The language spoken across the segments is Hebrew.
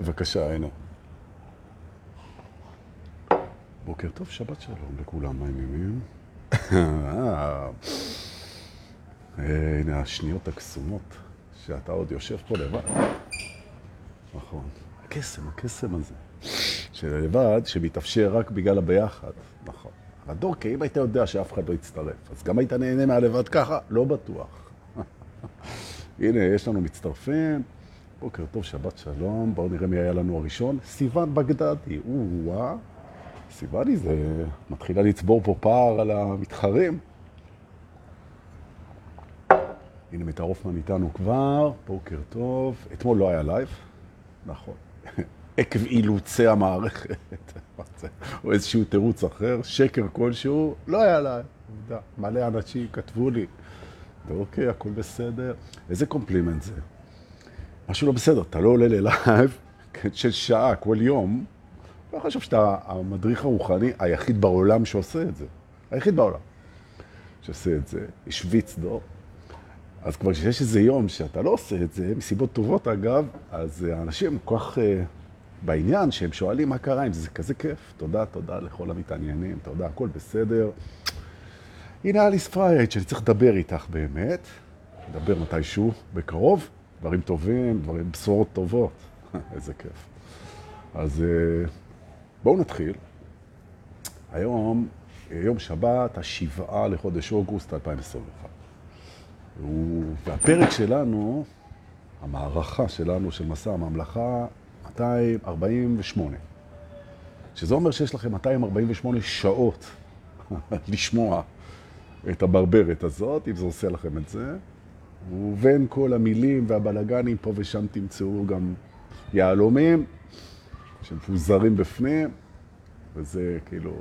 בבקשה, הנה. בוקר טוב, שבת שלום לכולם, מה העניינים? אה, הנה השניות הקסומות, שאתה עוד יושב פה לבד. נכון. הקסם, הקסם הזה. שלבד, שמתאפשר רק בגלל הביחד. נכון. אבל דורקי, אם היית יודע שאף אחד לא יצטרף, אז גם היית נהנה מהלבד ככה? לא בטוח. הנה, יש לנו מצטרפים. בוקר טוב, שבת שלום. בואו נראה מי היה לנו הראשון. סיוון בגדדי. או-אה. סיווני זה מתחילה לצבור פה פער על המתחרים. הנה מיטה רופמן איתנו כבר, בוקר טוב. אתמול לא היה live, נכון. עקב אילוצי המערכת, או איזשהו תירוץ אחר, שקר כלשהו, לא היה live. מלא אנשים כתבו לי, ואוקיי, הכל בסדר. איזה קומפלימנט זה. משהו לא בסדר, אתה לא עולה ל live של שעה כל יום, לא חושב שאתה המדריך הרוחני היחיד בעולם שעושה את זה. היחיד בעולם שעושה את זה. השוויץ דור. אז כבר כשיש איזה יום שאתה לא עושה את זה, מסיבות טובות אגב, אז האנשים כל כך אה, בעניין שהם שואלים מה קרה עם זה, זה כזה כיף. תודה, תודה לכל המתעניינים, תודה, הכל בסדר. הנה אליס פרייט, שאני צריך לדבר איתך באמת. לדבר מתישהו, בקרוב. דברים טובים, דברים, בשורות טובות. איזה כיף. אז uh, בואו נתחיל. היום, יום שבת, השבעה לחודש אוגוסט 2021. והפרק שלנו, המערכה שלנו של מסע הממלכה, 248. שזה אומר שיש לכם 248 שעות לשמוע את הברברת הזאת, אם זה עושה לכם את זה. ובין כל המילים והבלגנים, פה ושם תמצאו גם יהלומים. שמפוזרים בפנים, וזה כאילו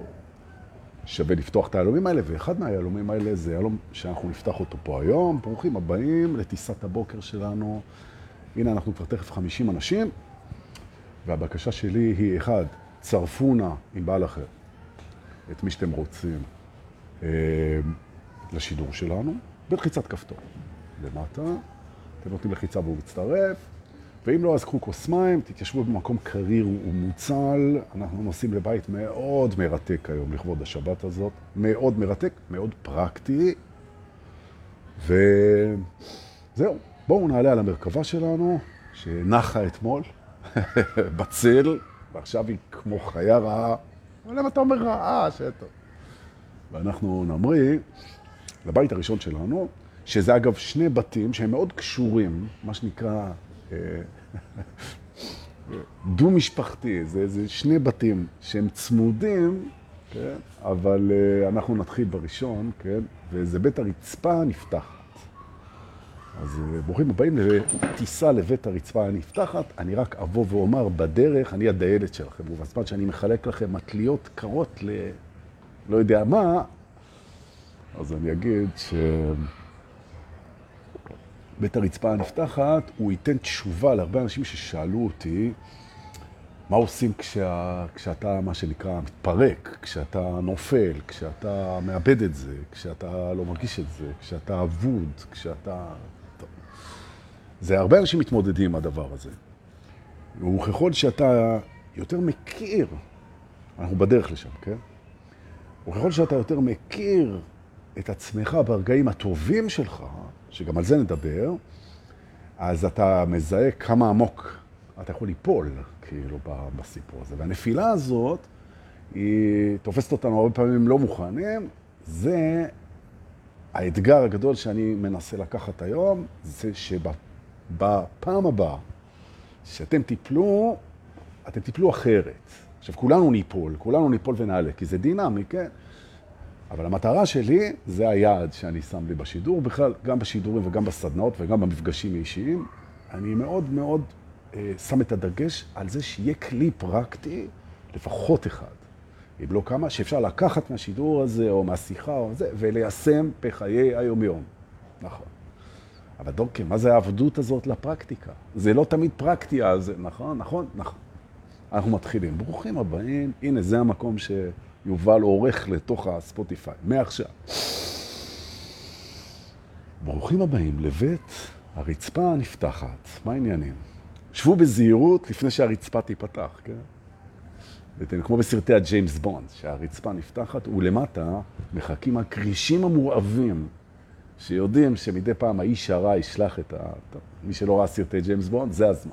שווה לפתוח את היהלומים האלה, ואחד מהיהלומים האלה זה יהלום שאנחנו נפתח אותו פה היום. ברוכים הבאים לטיסת הבוקר שלנו. הנה, אנחנו כבר תכף 50 אנשים, והבקשה שלי היא, אחד, צרפו נא עם בעל אחר את מי שאתם רוצים אה, לשידור שלנו, בלחיצת כפתור למטה. אתם נותנים לחיצה והוא מצטרף. ואם לא, אז קחו כוס מים, תתיישבו במקום קריר ומוצל. אנחנו נוסעים לבית מאוד מרתק היום לכבוד השבת הזאת. מאוד מרתק, מאוד פרקטי. וזהו, בואו נעלה על המרכבה שלנו, שנחה אתמול, בצל, ועכשיו היא כמו חיה רעה. אבל למה אתה אומר רעה, שטו? ואנחנו נמריא לבית הראשון שלנו, שזה אגב שני בתים שהם מאוד קשורים, מה שנקרא דו-משפחתי, זה, זה שני בתים שהם צמודים, כן? אבל uh, אנחנו נתחיל בראשון, כן? וזה בית הרצפה הנפתחת. אז uh, ברוכים הבאים לטיסה לבית הרצפה הנפתחת. אני רק אבוא ואומר בדרך, אני הדיילת שלכם, ובזמן שאני מחלק לכם מטליות קרות ל... לא יודע מה, אז אני אגיד ש... בית הרצפה הנפתחת, הוא ייתן תשובה להרבה אנשים ששאלו אותי מה עושים כשה, כשאתה, מה שנקרא, מתפרק, כשאתה נופל, כשאתה מאבד את זה, כשאתה לא מרגיש את זה, כשאתה אבוד, כשאתה... זה הרבה אנשים מתמודדים עם הדבר הזה. וככל שאתה יותר מכיר, אנחנו בדרך לשם, כן? וככל שאתה יותר מכיר את עצמך ברגעים הטובים שלך, שגם על זה נדבר, אז אתה מזהה כמה עמוק אתה יכול ליפול, כאילו, בסיפור הזה. והנפילה הזאת, היא תופסת אותנו הרבה פעמים לא מוכנים. זה האתגר הגדול שאני מנסה לקחת היום, זה שבפעם הבאה שאתם תיפלו, אתם תיפלו אחרת. עכשיו, כולנו ניפול, כולנו ניפול ונעלה, כי זה דינמי, כן? אבל המטרה שלי, זה היעד שאני שם לי בשידור, בכלל, גם בשידורים וגם בסדנאות וגם במפגשים האישיים. אני מאוד מאוד אה, שם את הדגש על זה שיהיה כלי פרקטי, לפחות אחד, אם לא כמה, שאפשר לקחת מהשידור הזה או מהשיחה או זה, וליישם בחיי היומיום. נכון. אבל דורקי, מה זה העבדות הזאת לפרקטיקה? זה לא תמיד פרקטי, אז נכון, נכון, נכון. אנחנו מתחילים. ברוכים הבאים, הנה, זה המקום ש... יובל עורך לתוך הספוטיפיי, מעכשיו. ברוכים הבאים לבית הרצפה הנפתחת. מה העניינים? שבו בזהירות לפני שהרצפה תיפתח, כן? אתם כמו בסרטי הג'יימס בונד, שהרצפה נפתחת ולמטה מחכים הכרישים המורעבים, שיודעים שמדי פעם האיש הרע ישלח את ה... מי שלא ראה סרטי ג'יימס בונד, זה הזמן.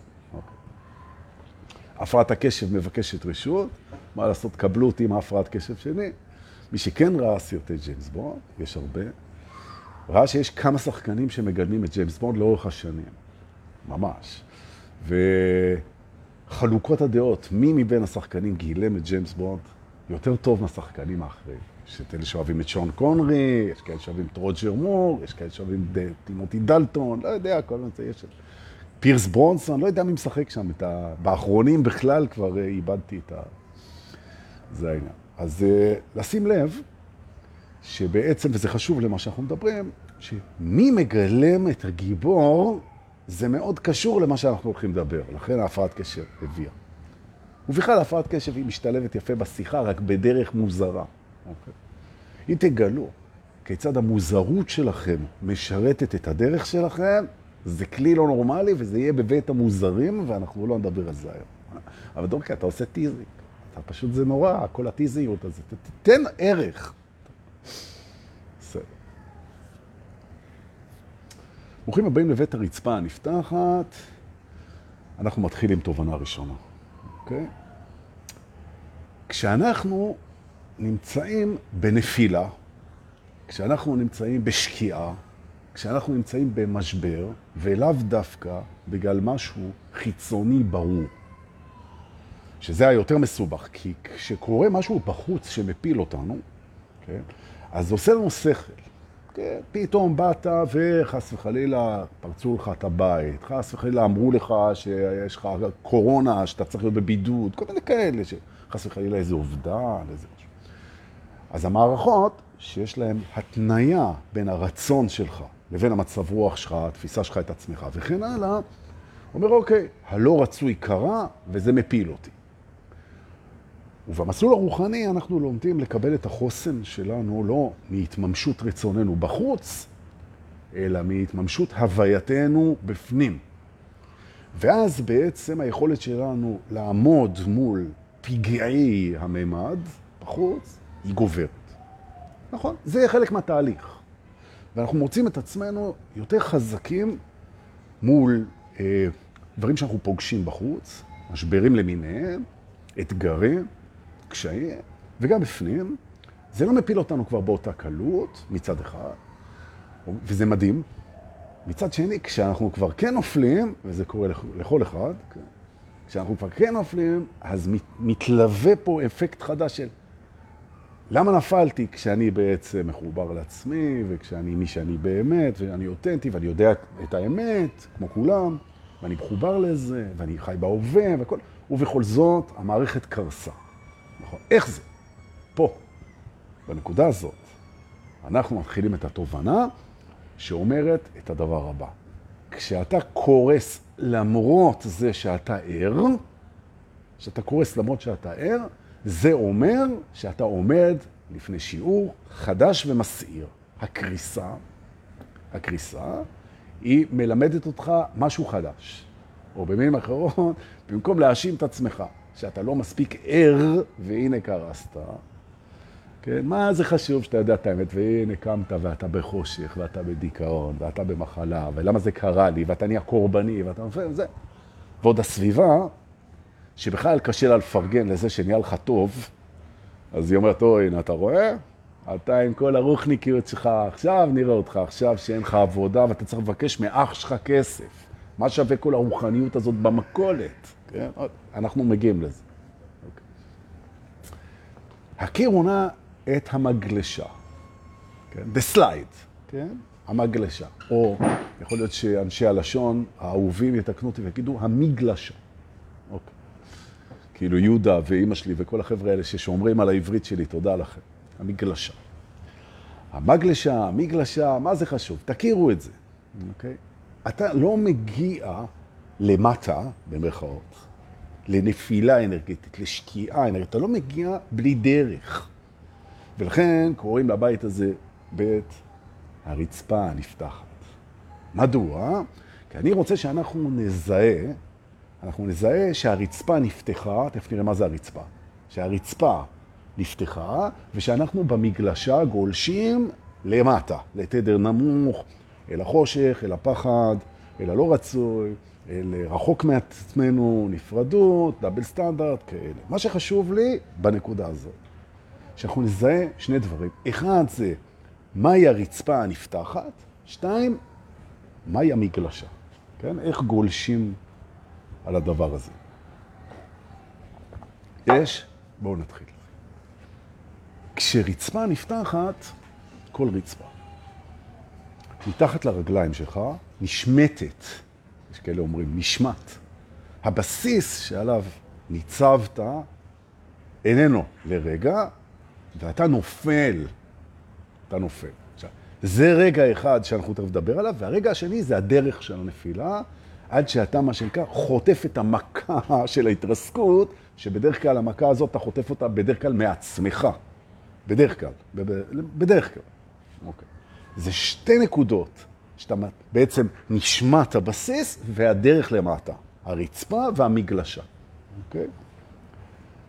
הפרעת הקשב מבקשת רשות, מה לעשות, קבלו אותי עם ההפרעת קשב שלי. מי שכן ראה סרטי ג'יימס בונד, יש הרבה, ראה שיש כמה שחקנים שמגלמים את ג'יימס בונד לאורך השנים. ממש. וחלוקות הדעות, מי מבין השחקנים גילם את ג'יימס בונד יותר טוב מהשחקנים האחרים. יש את אלה שאוהבים את שון קונרי, יש כאלה שאוהבים את רוג'ר מור, יש כאלה שאוהבים את טימותי דלטון, לא יודע, כל מיני, יש את פירס ברונסון, לא יודע מי משחק שם, ה... באחרונים בכלל כבר אה, איבדתי את ה... זה העניין. אז אה, לשים לב שבעצם, וזה חשוב למה שאנחנו מדברים, שמי מגלם את הגיבור, זה מאוד קשור למה שאנחנו הולכים לדבר. לכן ההפרעת קשב הביאה. ובכלל, ההפרעת קשב היא משתלבת יפה בשיחה, רק בדרך מוזרה. אוקיי? אם תגלו כיצד המוזרות שלכם משרתת את הדרך שלכם, זה כלי לא נורמלי, וזה יהיה בבית המוזרים, ואנחנו לא נדבר על זה היום. אבל דורקי, אתה עושה teasing. אתה פשוט, זה נורא, כל ה teasing הזה. תן ערך. בסדר. ברוכים הבאים לבית הרצפה הנפתחת. אנחנו מתחילים תובנה ראשונה, אוקיי? כשאנחנו נמצאים בנפילה, כשאנחנו נמצאים בשקיעה, כשאנחנו נמצאים במשבר, ולאו דווקא בגלל משהו חיצוני ברור, שזה היותר מסובך, כי כשקורה משהו בחוץ שמפיל אותנו, כן, אז זה עושה לנו שכל. כן, פתאום באת וחס וחלילה פרצו לך את הבית, חס וחלילה אמרו לך שיש לך קורונה, שאתה צריך להיות בבידוד, כל מיני כאלה, שחס וחלילה איזה אובדן, איזה משהו. אז המערכות שיש להן התניה בין הרצון שלך לבין המצב רוח שלך, התפיסה שלך את עצמך וכן הלאה, אומר, אוקיי, הלא רצוי קרה וזה מפיל אותי. ובמסלול הרוחני אנחנו לומדים לקבל את החוסן שלנו לא מהתממשות רצוננו בחוץ, אלא מהתממשות הווייתנו בפנים. ואז בעצם היכולת שלנו לעמוד מול פגעי הממד בחוץ, היא גוברת. נכון? זה חלק מהתהליך. ואנחנו מוצאים את עצמנו יותר חזקים מול אה, דברים שאנחנו פוגשים בחוץ, משברים למיניהם, אתגרים, קשיים, וגם בפנים. זה לא מפיל אותנו כבר באותה קלות, מצד אחד, וזה מדהים. מצד שני, כשאנחנו כבר כן נופלים, וזה קורה לכל אחד, כן, כשאנחנו כבר כן נופלים, אז מת, מתלווה פה אפקט חדש של למה נפלתי כשאני בעצם מחובר לעצמי, וכשאני מי שאני באמת, ואני אותנטי, ואני יודע את האמת, כמו כולם, ואני מחובר לזה, ואני חי בהווה, וכל... ובכל זאת, המערכת קרסה. נכון? איך זה? פה, בנקודה הזאת, אנחנו מתחילים את התובנה שאומרת את הדבר הבא. כשאתה קורס למרות זה שאתה ער, כשאתה קורס למרות שאתה ער, זה אומר שאתה עומד לפני שיעור חדש ומסעיר. הקריסה, הקריסה, היא מלמדת אותך משהו חדש. או במילים אחרות, במקום להאשים את עצמך שאתה לא מספיק ער, והנה קרסת, כן? מה זה חשוב שאתה יודע את האמת, והנה קמת ואתה בחושך, ואתה בדיכאון, ואתה במחלה, ולמה זה קרה לי, ואתה נהיה קורבני, ואתה מפרם, זה. ועוד הסביבה, שבכלל קשה לה לפרגן לזה שנהיה לך טוב, אז היא אומרת, אוי, הנה, אתה רואה? אתה עם כל הרוחניקיות שלך, עכשיו נראה אותך, עכשיו שאין לך עבודה ואתה צריך לבקש מאח שלך כסף. מה שווה כל הרוחניות הזאת במקולת? כן? אנחנו מגיעים לזה. אוקיי. הכירו נא את המגלשה, כן? The slide, כן? המגלשה. או יכול להיות שאנשי הלשון האהובים יתקנו אותי ויגידו המגלשה. כאילו יהודה ואימא שלי וכל החבר'ה האלה ששומרים על העברית שלי, תודה לכם. המגלשה. המגלשה, המגלשה, מה זה חשוב? תכירו את זה, אוקיי? אתה לא מגיע למטה, במרכאות, לנפילה אנרגטית, לשקיעה אנרגטית, אתה לא מגיע בלי דרך. ולכן קוראים לבית הזה בית הרצפה הנפתחת. מדוע? כי אני רוצה שאנחנו נזהה אנחנו נזהה שהרצפה נפתחה, תכף נראה מה זה הרצפה, שהרצפה נפתחה, ושאנחנו במגלשה גולשים למטה, לתדר נמוך, אל החושך, אל הפחד, אל הלא רצוי, אל רחוק מעצמנו, נפרדות, דאבל סטנדרט, כאלה. מה שחשוב לי בנקודה הזאת, שאנחנו נזהה שני דברים. אחד זה מהי הרצפה הנפתחת, שתיים, מהי המגלשה, כן? איך גולשים על הדבר הזה. יש? בואו נתחיל. כשרצפה נפתחת, כל רצפה, מתחת לרגליים שלך נשמטת, יש כאלה אומרים, נשמט. הבסיס שעליו ניצבת איננו לרגע, ואתה נופל. אתה נופל. עכשיו, זה רגע אחד שאנחנו תכף נדבר עליו, והרגע השני זה הדרך של הנפילה, עד שאתה, מה שנקרא, חוטף את המכה של ההתרסקות, שבדרך כלל המכה הזאת, אתה חוטף אותה בדרך כלל מעצמך. בדרך כלל. בדרך כלל. אוקיי. זה שתי נקודות שאתה בעצם נשמט הבסיס והדרך למטה. הרצפה והמגלשה. אוקיי?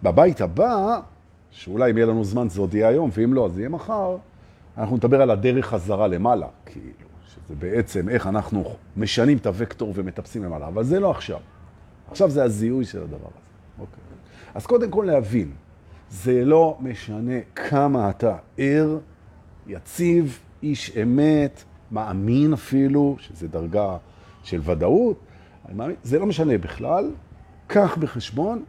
בבית הבא, שאולי אם יהיה לנו זמן זה עוד יהיה היום, ואם לא, אז יהיה מחר, אנחנו נדבר על הדרך חזרה למעלה, כאילו, שזה בעצם איך אנחנו משנים את הוקטור ומטפסים למעלה, אבל זה לא עכשיו. עכשיו זה הזיהוי של הדבר הזה. אוקיי. אז קודם כל להבין, זה לא משנה כמה אתה ער, יציב, איש אמת, מאמין אפילו, שזה דרגה של ודאות, זה לא משנה בכלל. קח בחשבון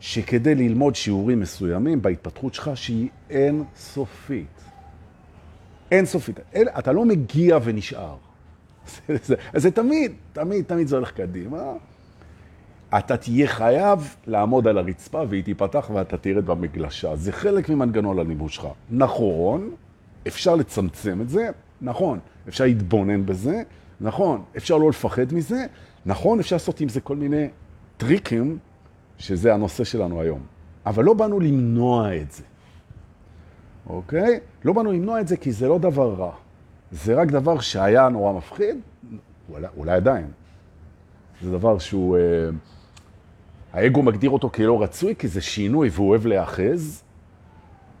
שכדי ללמוד שיעורים מסוימים בהתפתחות שלך, שהיא אין סופית. אין סופית. אין, אתה לא מגיע ונשאר. זה, זה, זה תמיד, תמיד, תמיד זה הולך קדימה. אתה תהיה חייב לעמוד על הרצפה והיא תיפתח ואתה תרד במגלשה. זה חלק ממנגנון הלימוד שלך. נכון, אפשר לצמצם את זה, נכון, אפשר להתבונן בזה, נכון, אפשר לא לפחד מזה, נכון, אפשר לעשות עם זה כל מיני טריקים, שזה הנושא שלנו היום. אבל לא באנו למנוע את זה, אוקיי? לא באנו למנוע את זה כי זה לא דבר רע. זה רק דבר שהיה נורא מפחיד, אולי, אולי עדיין. זה דבר שהוא... אה, האגו מגדיר אותו כלא רצוי, כי זה שינוי והוא אוהב.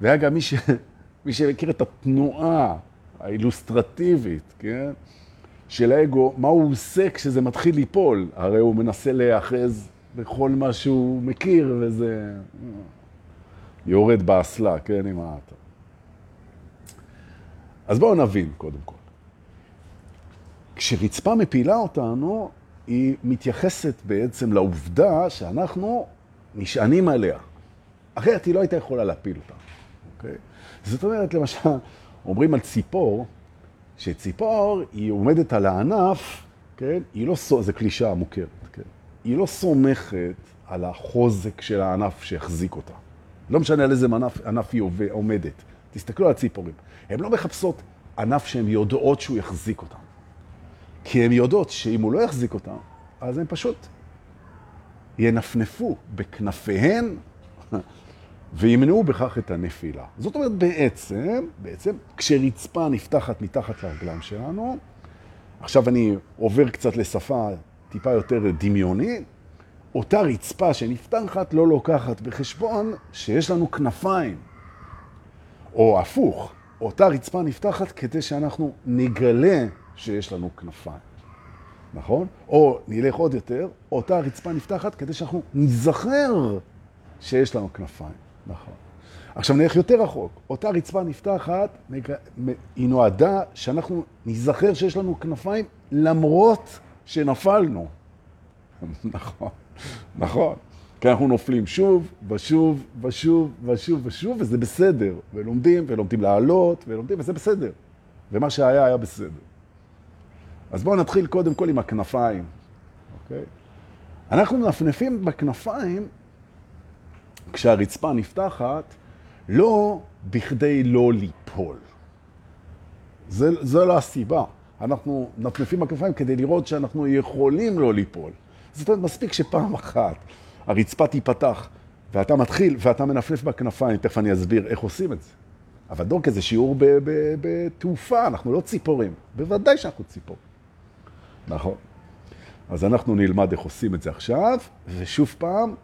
והיה גם מי, ש... מי שמכיר את התנועה האילוסטרטיבית, כן? של האגו, מה הוא עושה כשזה מתחיל ליפול? הרי הוא מנסה להיאחז בכל מה שהוא מכיר, וזה יורד באסלה, כן, עם האטה. אז בואו נבין, קודם כל. כשרצפה מפילה אותנו, היא מתייחסת בעצם לעובדה שאנחנו נשענים עליה. אחרת היא לא הייתה יכולה להפיל אותה. אוקיי? זאת אומרת, למשל, אומרים על ציפור, שציפור היא עומדת על הענף, כן? היא לא, זו קלישה מוכרת, כן? היא לא סומכת על החוזק של הענף שהחזיק אותה. לא משנה על איזה ענף, ענף היא עומדת. תסתכלו על הציפורים. הן לא מחפשות ענף שהן יודעות שהוא יחזיק אותן. כי הן יודעות שאם הוא לא יחזיק אותן, אז הן פשוט ינפנפו בכנפיהן וימנעו בכך את הנפילה. זאת אומרת, בעצם, בעצם, כשרצפה נפתחת מתחת לרגליים שלנו, עכשיו אני עובר קצת לשפה טיפה יותר דמיונית, אותה רצפה שנפתחת לא לוקחת בחשבון שיש לנו כנפיים, או הפוך, אותה רצפה נפתחת כדי שאנחנו נגלה שיש לנו כנפיים, נכון? או נלך עוד יותר, אותה רצפה נפתחת כדי שאנחנו נזכר שיש לנו כנפיים. נכון. עכשיו נלך יותר רחוק. אותה רצפה נפתחת, היא נועדה שאנחנו נזכר שיש לנו כנפיים למרות שנפלנו. נכון, נכון. כי אנחנו נופלים שוב ושוב ושוב ושוב ושוב, וזה בסדר. ולומדים, ולומדים לעלות, ולומדים, וזה בסדר. ומה שהיה, היה בסדר. אז בואו נתחיל קודם כל עם הכנפיים, אוקיי? אנחנו מנפנפים בכנפיים כשהרצפה נפתחת, לא בכדי לא ליפול. זה, זה לא הסיבה. אנחנו נפנפים בכנפיים כדי לראות שאנחנו יכולים לא ליפול. זאת אומרת, מספיק שפעם אחת הרצפה תיפתח, ואתה מתחיל, ואתה מנפנף בכנפיים, תכף אני אסביר איך עושים את זה. אבל דורקה זה שיעור בתעופה, אנחנו לא ציפורים. בוודאי שאנחנו ציפור. נכון. אז אנחנו נלמד איך עושים את זה עכשיו, ושוב פעם,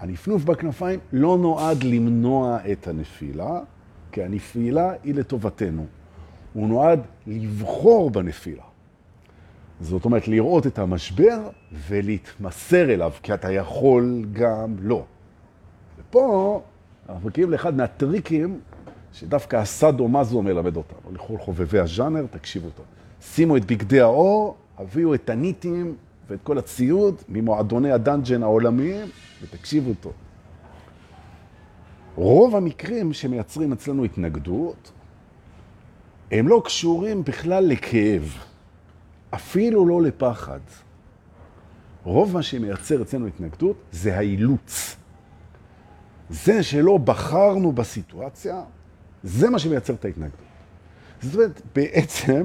הנפנוף בכנפיים לא נועד למנוע את הנפילה, כי הנפילה היא לטובתנו. הוא נועד לבחור בנפילה. זאת אומרת, לראות את המשבר ולהתמסר אליו, כי אתה יכול גם לא. ופה אנחנו מגיעים לאחד מהטריקים שדווקא הסאדו מזו מלמד אותנו. לכל חובבי הז'אנר, תקשיבו אותו. שימו את בגדי האור, הביאו את הניטים ואת כל הציוד ממועדוני הדאנג'ן העולמיים, ותקשיבו אותו. רוב המקרים שמייצרים אצלנו התנגדות, הם לא קשורים בכלל לכאב, אפילו לא לפחד. רוב מה שמייצר אצלנו התנגדות זה האילוץ. זה שלא בחרנו בסיטואציה, זה מה שמייצר את ההתנגדות. זאת אומרת, בעצם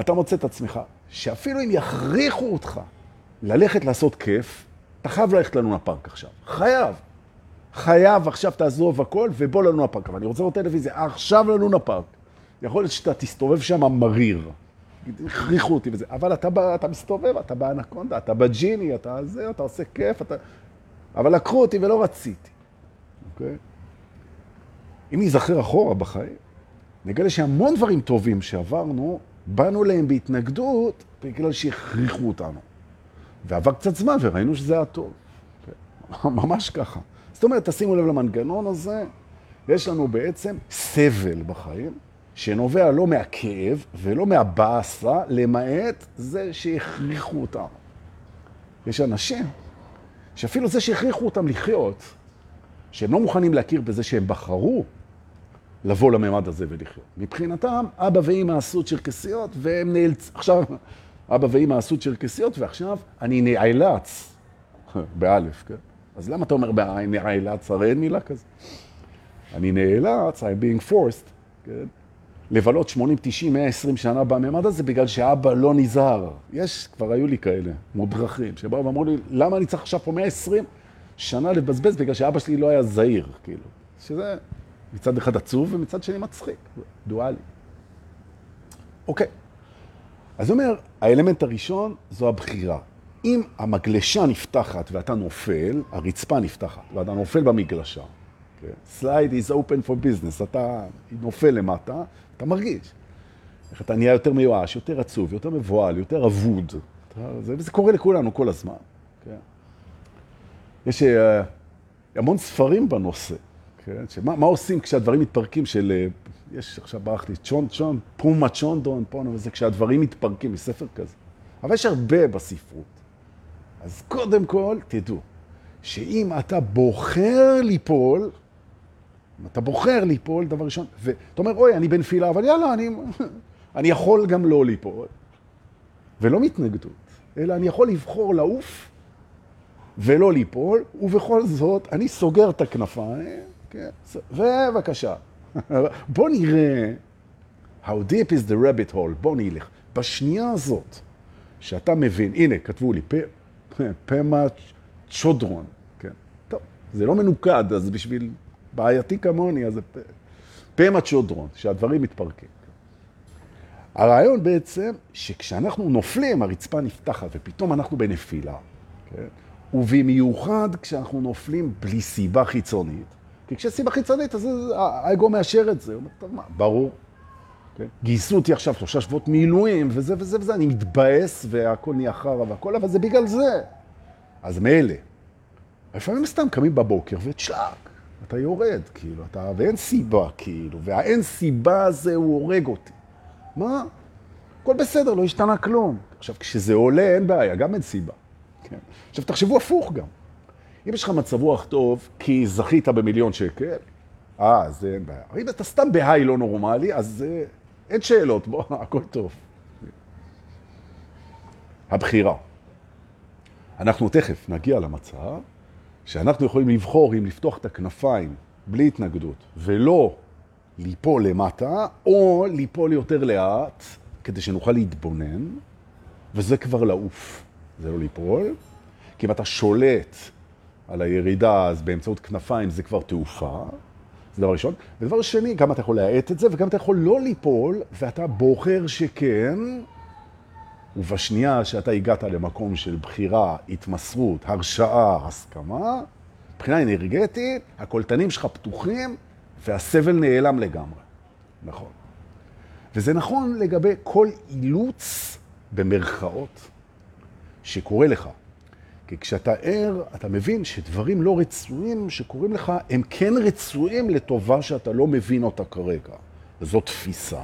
אתה מוצא את עצמך, שאפילו אם יכריחו אותך ללכת לעשות כיף, אתה חייב ללכת ללונה פארק עכשיו. חייב. חייב, עכשיו תעזוב הכל ובוא ללונה פארק. אבל אני רוצה לראות טלוויזיה, עכשיו ללונה פארק. יכול להיות שאתה תסתובב שם מריר. הכריחו אותי בזה. אבל אתה, אתה מסתובב, אתה באנקונדה, אתה בג'יני, אתה זה, אתה עושה כיף, אתה... אבל לקחו אותי ולא רציתי. אוקיי? אם נזכר אחורה בחיים, נגלה שהמון דברים טובים שעברנו, באנו להם בהתנגדות בגלל שהכריחו אותנו. ועבר קצת זמן וראינו שזה היה טוב. אוקיי? ממש ככה. זאת אומרת, תשימו לב למנגנון הזה, יש לנו בעצם סבל בחיים, שנובע לא מהכאב ולא מהבאסה, למעט זה שהכריחו אותם. יש אנשים שאפילו זה שהכריחו אותם לחיות, שהם לא מוכנים להכיר בזה שהם בחרו לבוא לממד הזה ולחיות. מבחינתם, אבא ואמא עשו צ'רקסיות, והם נאלצ... עכשיו, אבא ואמא עשו צ'רקסיות, ועכשיו אני נאלץ, באלף, כן? אז למה אתה אומר נאלץ? הרי אין מילה כזה. אני נאלץ, I'm being forced, כן? לבלות 80, 90, 120 שנה בממד הזה, בגלל שאבא לא נזהר. יש, כבר היו לי כאלה, מודרכים, שבאו ואמרו לי, למה אני צריך עכשיו פה 120 שנה לבזבז, בגלל שאבא שלי לא היה זהיר, כאילו. שזה מצד אחד עצוב ומצד שני מצחיק, דואלי. אוקיי. אז אומר, האלמנט הראשון זו הבחירה. אם המגלשה נפתחת ואתה נופל, הרצפה נפתחת ואתה נופל במגלשה, okay? slide is open for business, אתה נופל למטה, אתה מרגיש. איך אתה נהיה יותר מיואש, יותר עצוב, יותר מבועל, יותר אבוד. זה, וזה קורה לכולנו כל הזמן. Okay? יש uh, המון ספרים בנושא. כן? שמה מה עושים כשהדברים מתפרקים של, uh, יש עכשיו ברח לי, צ'ון צ'ון, פומה צ'ונדון, פונו וזה, כשהדברים מתפרקים מספר כזה. אבל יש הרבה בספרות. אז קודם כל, תדעו, שאם אתה בוחר ליפול, אם אתה בוחר ליפול, דבר ראשון, ואתה אומר, אוי, אני בנפילה, אבל יאללה, אני, אני יכול גם לא ליפול. ולא מתנגדות, אלא אני יכול לבחור לעוף ולא ליפול, ובכל זאת, אני סוגר את הכנפיים, כן, ובבקשה, בוא נראה how deep is the rabbit hole, בוא נלך. בשנייה הזאת, שאתה מבין, הנה, כתבו לי, פמה צ'ודרון, כן. טוב, זה לא מנוקד, אז בשביל בעייתי כמוני, אז זה פמה צ'ודרון, שהדברים מתפרקים. הרעיון בעצם, שכשאנחנו נופלים, הרצפה נפתחת, ופתאום אנחנו בנפילה, כן? ובמיוחד כשאנחנו נופלים בלי סיבה חיצונית, כי כשיש חיצונית, אז האגו מאשר את זה. הוא אומר, מה, ברור. כן? גייסו אותי עכשיו שלושה שבועות מילואים, וזה וזה וזה, אני מתבאס והכל נהיה חרא והכל, אבל זה בגלל זה. אז מאלה. לפעמים סתם קמים בבוקר ותשלק, אתה יורד, כאילו, אתה, ואין סיבה, כאילו, והאין סיבה הזה הוא הורג אותי. מה? הכל בסדר, לא השתנה כלום. עכשיו, כשזה עולה, אין בעיה, גם אין סיבה. כן? עכשיו, תחשבו הפוך גם. אם יש לך מצב רוח טוב, כי זכית במיליון שקל, אה, זה אין בעיה. אם אתה סתם בהיי לא נורמלי, אז אין שאלות, בוא, הכל טוב. הבחירה. אנחנו תכף נגיע למצב שאנחנו יכולים לבחור אם לפתוח את הכנפיים בלי התנגדות ולא ליפול למטה, או ליפול יותר לאט כדי שנוכל להתבונן, וזה כבר לעוף, זה לא ליפול. כי אם אתה שולט על הירידה, אז באמצעות כנפיים זה כבר תעופה. זה דבר ראשון. ודבר שני, גם אתה יכול להאט את זה, וגם אתה יכול לא ליפול, ואתה בוחר שכן, ובשנייה שאתה הגעת למקום של בחירה, התמסרות, הרשאה, הסכמה, מבחינה אנרגטית, הקולטנים שלך פתוחים והסבל נעלם לגמרי. נכון. וזה נכון לגבי כל אילוץ במרכאות שקורה לך. כי כשאתה ער, אתה מבין שדברים לא רצויים שקורים לך, הם כן רצויים לטובה שאתה לא מבין אותה כרגע. וזו תפיסה.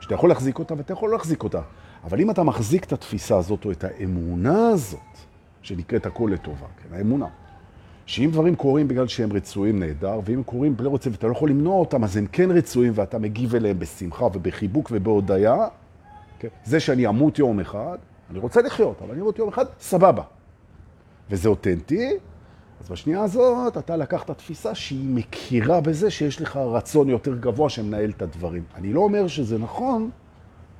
שאתה יכול להחזיק אותה ואתה יכול להחזיק אותה. אבל אם אתה מחזיק את התפיסה הזאת או את האמונה הזאת, שנקראת הכל לטובה, כן, האמונה, שאם דברים קורים בגלל שהם רצויים נהדר, ואם הם קורים בלי רוצה ואתה לא יכול למנוע אותם, אז הם כן רצויים ואתה מגיב אליהם בשמחה ובחיבוק ובהודיה, כן? זה שאני אמות יום אחד, אני רוצה לחיות, אבל אני אמות יום אחד, סבבה. וזה אותנטי, אז בשנייה הזאת אתה לקחת תפיסה שהיא מכירה בזה שיש לך רצון יותר גבוה שמנהל את הדברים. אני לא אומר שזה נכון,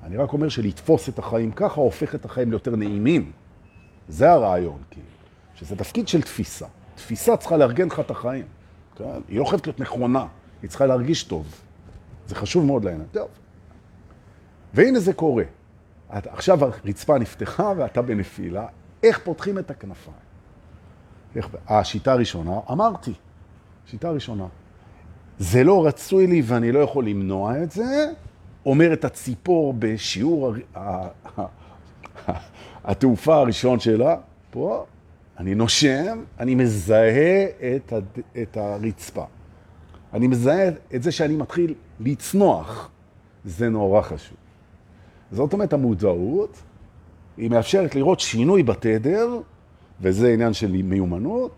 אני רק אומר שלתפוס את החיים ככה הופך את החיים ליותר נעימים. זה הרעיון, כאילו, שזה תפקיד של תפיסה. תפיסה צריכה לארגן לך את החיים. כן? היא לא חייבת להיות נכונה, היא צריכה להרגיש טוב. זה חשוב מאוד לעניין. טוב. והנה זה קורה. עכשיו הרצפה נפתחה ואתה בנפילה, איך פותחים את הכנפיים? איך... השיטה הראשונה, אמרתי, שיטה ראשונה. זה לא רצוי לי ואני לא יכול למנוע את זה, אומרת הציפור בשיעור התעופה הראשון שלה, פה, אני נושם, אני מזהה את, הד... את הרצפה. אני מזהה את זה שאני מתחיל לצנוח. זה נורא חשוב. זאת אומרת, המודעות, היא מאפשרת לראות שינוי בתדר, וזה עניין של מיומנות,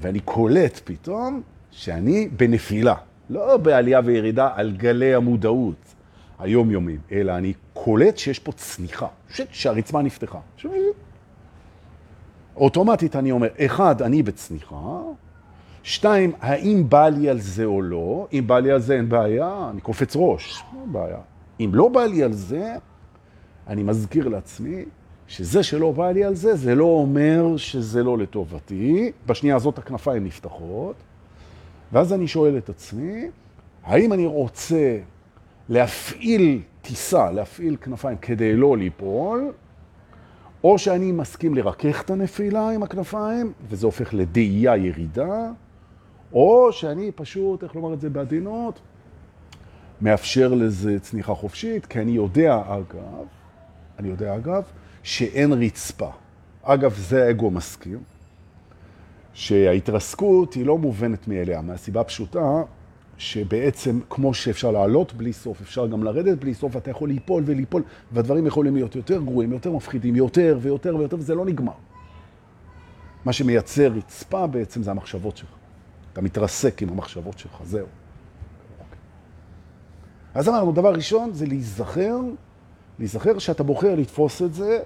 ואני קולט פתאום שאני בנפילה. לא בעלייה וירידה על גלי המודעות היומיומיים, אלא אני קולט שיש פה צניחה, שהרצמה נפתחה. אוטומטית אני אומר, אחד, אני בצניחה, שתיים, האם בא לי על זה או לא? אם בא לי על זה אין בעיה, אני קופץ ראש, לא בעיה. אם לא בא לי על זה, אני מזכיר לעצמי שזה שלא בא לי על זה, זה לא אומר שזה לא לטובתי. בשנייה הזאת הכנפיים נפתחות, ואז אני שואל את עצמי, האם אני רוצה להפעיל טיסה, להפעיל כנפיים כדי לא ליפול, או שאני מסכים לרכך את הנפילה עם הכנפיים, וזה הופך לדאייה ירידה, או שאני פשוט, איך לומר את זה בעדינות, מאפשר לזה צניחה חופשית, כי אני יודע, אגב, אני יודע, אגב, שאין רצפה. אגב, זה האגו מסכים, שההתרסקות היא לא מובנת מאליה, מהסיבה פשוטה, שבעצם כמו שאפשר לעלות בלי סוף, אפשר גם לרדת בלי סוף, אתה יכול ליפול וליפול, והדברים יכולים להיות יותר גרועים, יותר מפחידים, יותר ויותר ויותר, וזה לא נגמר. מה שמייצר רצפה בעצם זה המחשבות שלך. אתה מתרסק עם המחשבות שלך, זהו. אז אמרנו, דבר ראשון זה להיזכר, להיזכר שאתה בוחר לתפוס את זה,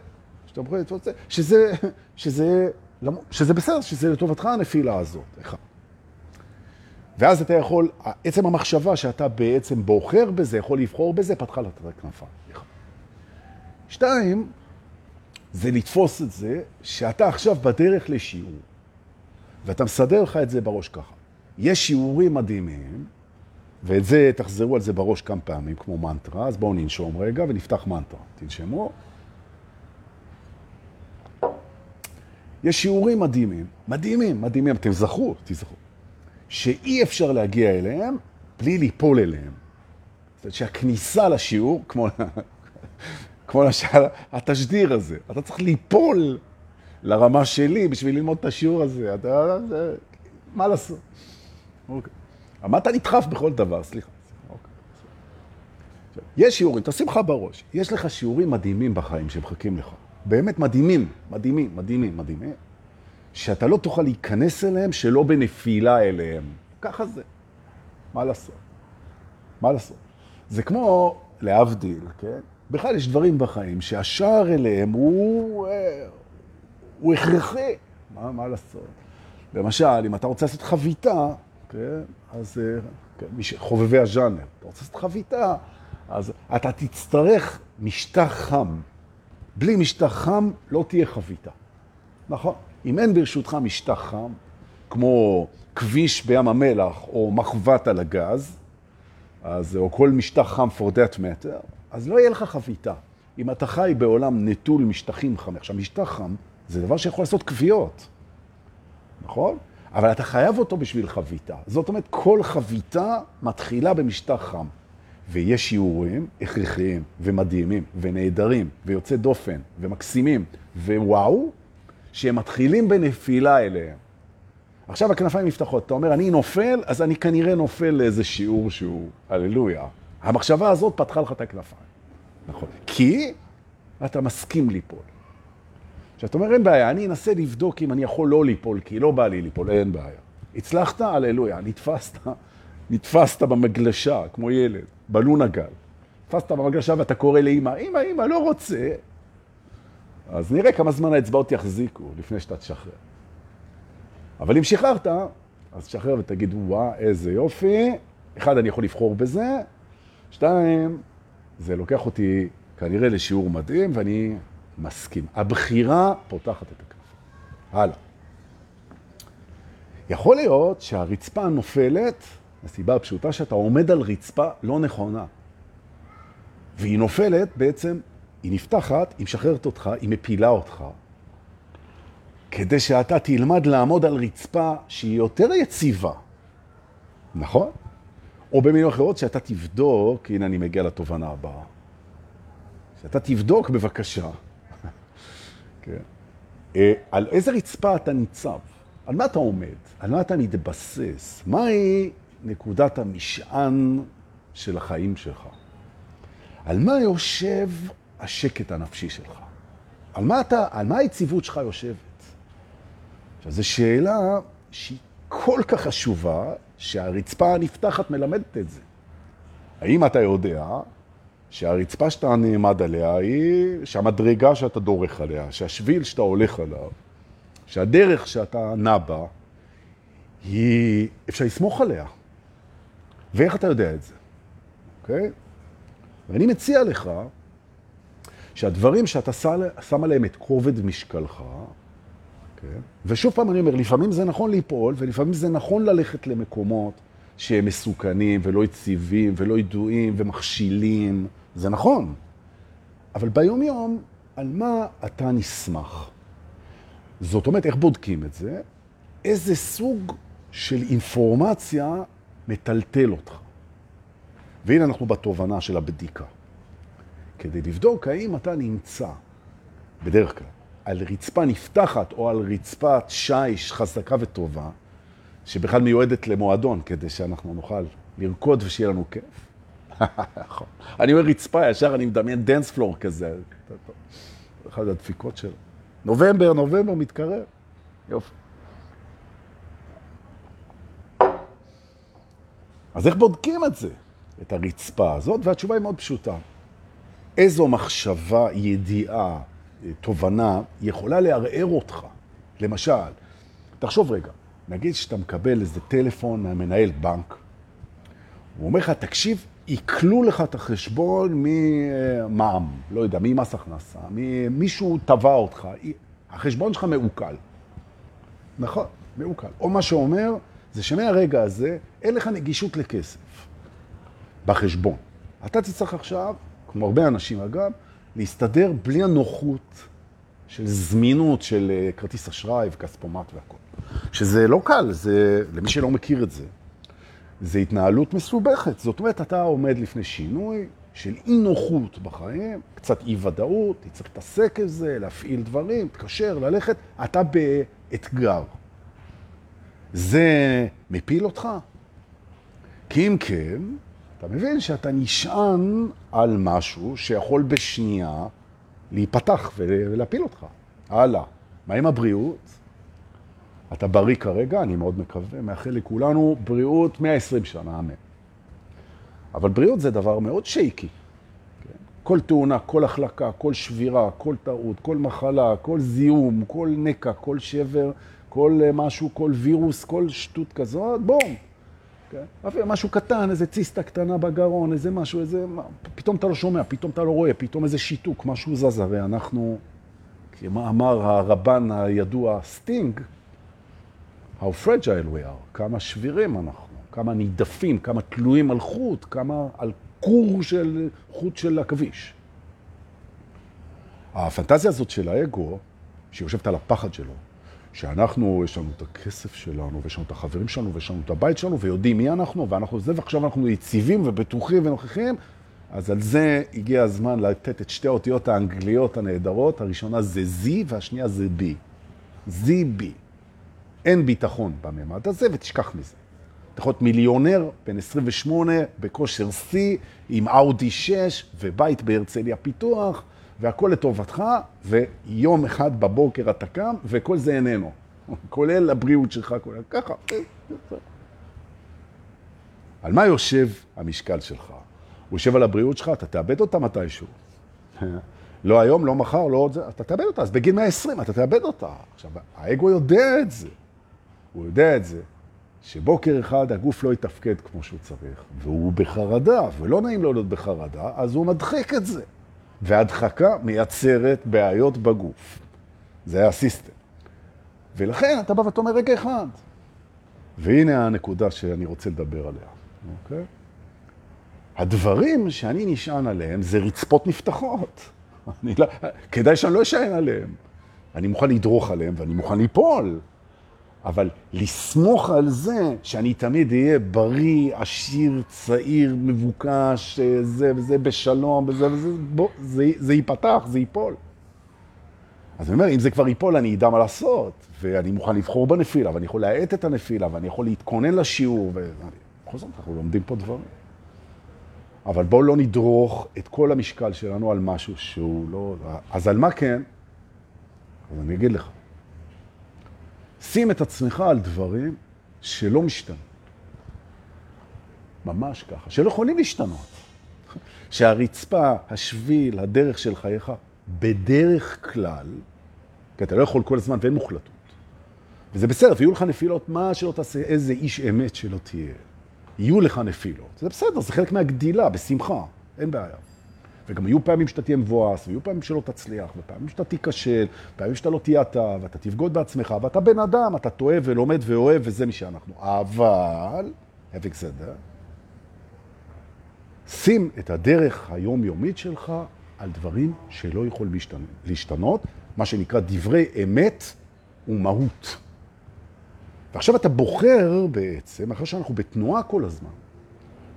שאתה בוחר לתפוס את זה, שזה, שזה, שזה בסדר, שזה לטובתך הנפילה הזאת. אחד. ואז אתה יכול, עצם המחשבה שאתה בעצם בוחר בזה, יכול לבחור בזה, פתחה לך את הכנפה. שתיים, זה לתפוס את זה שאתה עכשיו בדרך לשיעור, ואתה מסדר לך את זה בראש ככה. יש שיעורים מדהימים, ואת זה, תחזרו על זה בראש כמה פעמים, כמו מנטרה, אז בואו ננשום רגע ונפתח מנטרה. תנשמו. יש שיעורים מדהימים, מדהימים, מדהימים, אתם זכרו, תזכרו. שאי אפשר להגיע אליהם בלי ליפול אליהם. זאת אומרת שהכניסה לשיעור, כמו, כמו למשל התשדיר הזה, אתה צריך ליפול לרמה שלי בשביל ללמוד את השיעור הזה. אתה, זה, מה לעשות? אוקיי. אתה נדחף בכל דבר? סליחה. אוקיי. יש שיעורים, תשים לך בראש, יש לך שיעורים מדהימים בחיים שמחכים לך. באמת מדהימים, מדהימים, מדהימים, מדהימים. שאתה לא תוכל להיכנס אליהם שלא בנפילה אליהם. ככה זה. מה לעשות? מה לעשות? זה כמו, להבדיל, כן? בכלל יש דברים בחיים שהשער אליהם הוא, אה, הוא הכרחי. מה, מה לעשות? למשל, אם אתה רוצה לעשות חביתה, כן? אז אה, כן, חובבי הז'אנר, אתה רוצה לעשות חביתה, אז אתה תצטרך משטח חם. בלי משטח חם לא תהיה חביתה. נכון? אם אין ברשותך משטח חם, כמו כביש בים המלח או מחבת על הגז, אז, או כל משטח חם for that matter, אז לא יהיה לך חביתה. אם אתה חי בעולם נטול משטחים חמים. עכשיו, משטח חם זה דבר שיכול לעשות כוויות, נכון? אבל אתה חייב אותו בשביל חביתה. זאת אומרת, כל חביתה מתחילה במשטח חם. ויש שיעורים הכרחיים ומדהימים ונהדרים ויוצא דופן ומקסימים ווואו, שהם מתחילים בנפילה אליהם. עכשיו הכנפיים נפתחות, אתה אומר, אני נופל, אז אני כנראה נופל לאיזה שיעור שהוא, הללויה. המחשבה הזאת פתחה לך את הכנפיים. נכון. כי אתה מסכים ליפול. עכשיו, אתה אומר, אין בעיה, אני אנסה לבדוק אם אני יכול לא ליפול, כי לא בא לי ליפול, אין בעיה. הצלחת, הללויה, נתפסת, נתפסת במגלשה, כמו ילד, בלונה גל. נתפסת במגלשה ואתה קורא לאמא, אמא, אמא, לא רוצה. אז נראה כמה זמן האצבעות יחזיקו לפני שאתה תשחרר. אבל אם שחררת, אז תשחרר ותגיד, וואה, איזה יופי. אחד, אני יכול לבחור בזה. שתיים, זה לוקח אותי כנראה לשיעור מדהים, ואני מסכים. הבחירה פותחת את הכף. הלאה. יכול להיות שהרצפה נופלת, הסיבה הפשוטה שאתה עומד על רצפה לא נכונה. והיא נופלת בעצם, היא נפתחת, היא משחררת אותך, היא מפילה אותך, כדי שאתה תלמד לעמוד על רצפה שהיא יותר יציבה, נכון? או במילים אחרות, שאתה תבדוק, הנה אני מגיע לתובנה הבאה, שאתה תבדוק בבקשה, כן. אה, על איזה רצפה אתה ניצב, על מה אתה עומד, על מה אתה מתבסס, מהי נקודת המשען של החיים שלך, על מה יושב השקט הנפשי שלך, על מה, אתה, על מה היציבות שלך יושבת. עכשיו, זו שאלה שהיא כל כך חשובה, שהרצפה הנפתחת מלמדת את זה. האם אתה יודע שהרצפה שאתה נעמד עליה היא, שהמדרגה שאתה דורך עליה, שהשביל שאתה הולך עליו, שהדרך שאתה נע בה, היא, אפשר לסמוך עליה. ואיך אתה יודע את זה, אוקיי? ואני מציע לך שהדברים שאתה שם עליהם את כובד משקלך, כן? ושוב פעם אני אומר, לפעמים זה נכון ליפול, ולפעמים זה נכון ללכת למקומות שהם מסוכנים ולא יציבים ולא ידועים ומכשילים, זה נכון. אבל ביום יום, על מה אתה נסמך? זאת אומרת, איך בודקים את זה? איזה סוג של אינפורמציה מטלטל אותך. והנה אנחנו בתובנה של הבדיקה. כדי לבדוק האם אתה נמצא, בדרך כלל, על רצפה נפתחת או על רצפת שיש חזקה וטובה, שבכלל מיועדת למועדון, כדי שאנחנו נוכל לרקוד ושיהיה לנו כיף. נכון. אני אומר רצפה, ישר אני מדמיין dance floor כזה. אחד הדפיקות שלו. נובמבר, נובמבר מתקרב. יופי. אז איך בודקים את זה, את הרצפה הזאת? והתשובה היא מאוד פשוטה. איזו מחשבה, ידיעה, תובנה, יכולה לערער אותך. למשל, תחשוב רגע, נגיד שאתה מקבל איזה טלפון מהמנהל בנק, הוא אומר לך, תקשיב, עיקלו לך את החשבון ממע"מ, לא יודע, ממס הכנסה, מישהו טבע אותך, החשבון שלך מעוקל. נכון, מעוקל. או מה שאומר, זה שמהרגע הזה אין לך נגישות לכסף בחשבון. אתה תצטרך עכשיו, כמו הרבה אנשים אגב, להסתדר בלי הנוחות של זמינות של אה, כרטיס אשראי וכספומט והכל. שזה לא קל, זה, למי שלא מכיר את זה, זה התנהלות מסובכת. זאת אומרת, אתה עומד לפני שינוי של אי נוחות בחיים, קצת אי ודאות, תצטרך להתעסק עם זה, להפעיל דברים, תקשר, ללכת, אתה באתגר. זה מפיל אותך? כי אם כן, אתה מבין שאתה נשען על משהו שיכול בשנייה להיפתח ולהפיל אותך. הלאה. מה עם הבריאות? אתה בריא כרגע, אני מאוד מקווה, מאחל לכולנו בריאות 120 שנה, אמן. אבל בריאות זה דבר מאוד שייקי. כן? כל תאונה, כל החלקה, כל שבירה, כל טעות, כל מחלה, כל זיהום, כל נקע, כל שבר, כל משהו, כל וירוס, כל שטות כזאת, בום. כן? משהו קטן, איזה ציסטה קטנה בגרון, איזה משהו, איזה... פתאום אתה לא שומע, פתאום אתה לא רואה, פתאום איזה שיתוק, משהו זז. הרי אנחנו, כמו אמר הרבן הידוע סטינג, how fragile we are, כמה שבירים אנחנו, כמה נידפים, כמה תלויים על חוט, כמה על קור של חוט של עכביש. הפנטזיה הזאת של האגו, שיושבת על הפחד שלו, שאנחנו, יש לנו את הכסף שלנו, ויש לנו את החברים שלנו, ויש לנו את הבית שלנו, ויודעים מי אנחנו, ואנחנו זה, ועכשיו אנחנו יציבים ובטוחים ונוכחים, אז על זה הגיע הזמן לתת את שתי האותיות האנגליות הנהדרות, הראשונה זה Z והשנייה זה B. ZB. אין ביטחון בממד הזה, ותשכח מזה. אתה יכול להיות מיליונר, בן 28, בכושר C, עם אאודי 6 ובית בהרצליה פיתוח, והכל לטובתך, ויום אחד בבוקר אתה קם, וכל זה איננו. כולל הבריאות שלך, כולל ככה. על מה יושב המשקל שלך? הוא יושב על הבריאות שלך, אתה תאבד אותה מתישהו. לא היום, לא מחר, לא עוד זה, אתה תאבד אותה. אז בגיל 120 אתה תאבד אותה. עכשיו, האגו יודע את זה. הוא יודע את זה, שבוקר אחד הגוף לא יתפקד כמו שהוא צריך, והוא בחרדה, ולא נעים לו להיות בחרדה, אז הוא מדחק את זה. והדחקה מייצרת בעיות בגוף. זה הסיסטם. ולכן אתה בא ואתה אומר רגע אחד. והנה הנקודה שאני רוצה לדבר עליה, אוקיי? הדברים שאני נשען עליהם זה רצפות נפתחות. לא, כדאי שאני לא אשען עליהם. אני מוכן לדרוך עליהם ואני מוכן ליפול. אבל לסמוך על זה שאני תמיד אהיה בריא, עשיר, צעיר, מבוקש, זה וזה בשלום, וזה וזה, בוא, זה, זה ייפתח, זה ייפול. אז אני אומר, אם זה כבר ייפול, אני אדע מה לעשות, ואני מוכן לבחור בנפילה, ואני יכול להאט את הנפילה, ואני יכול להתכונן לשיעור, ובכל זאת אנחנו לומדים פה דברים. אבל בואו לא נדרוך את כל המשקל שלנו על משהו שהוא לא... אז על מה כן? אז אני אגיד לך. שים את עצמך על דברים שלא משתנים. ממש ככה, שלא יכולים להשתנות. שהרצפה, השביל, הדרך של חייך, בדרך כלל, כי אתה לא יכול כל הזמן ואין מוחלטות. וזה בסדר, ויהיו לך נפילות, מה שלא תעשה, איזה איש אמת שלא תהיה. יהיו לך נפילות. זה בסדר, זה חלק מהגדילה, בשמחה, אין בעיה. וגם יהיו פעמים שאתה תהיה מבואס, ויהיו פעמים שלא תצליח, ופעמים שאתה תיכשל, פעמים שאתה לא תהיה אתה, ואתה תבגוד בעצמך, ואתה בן אדם, אתה טועה ולומד ואוהב, וזה מי שאנחנו. אבל, having that, שים את הדרך היומיומית שלך על דברים שלא יכולים להשתנות, מה שנקרא דברי אמת ומהות. ועכשיו אתה בוחר בעצם, אחרי שאנחנו בתנועה כל הזמן,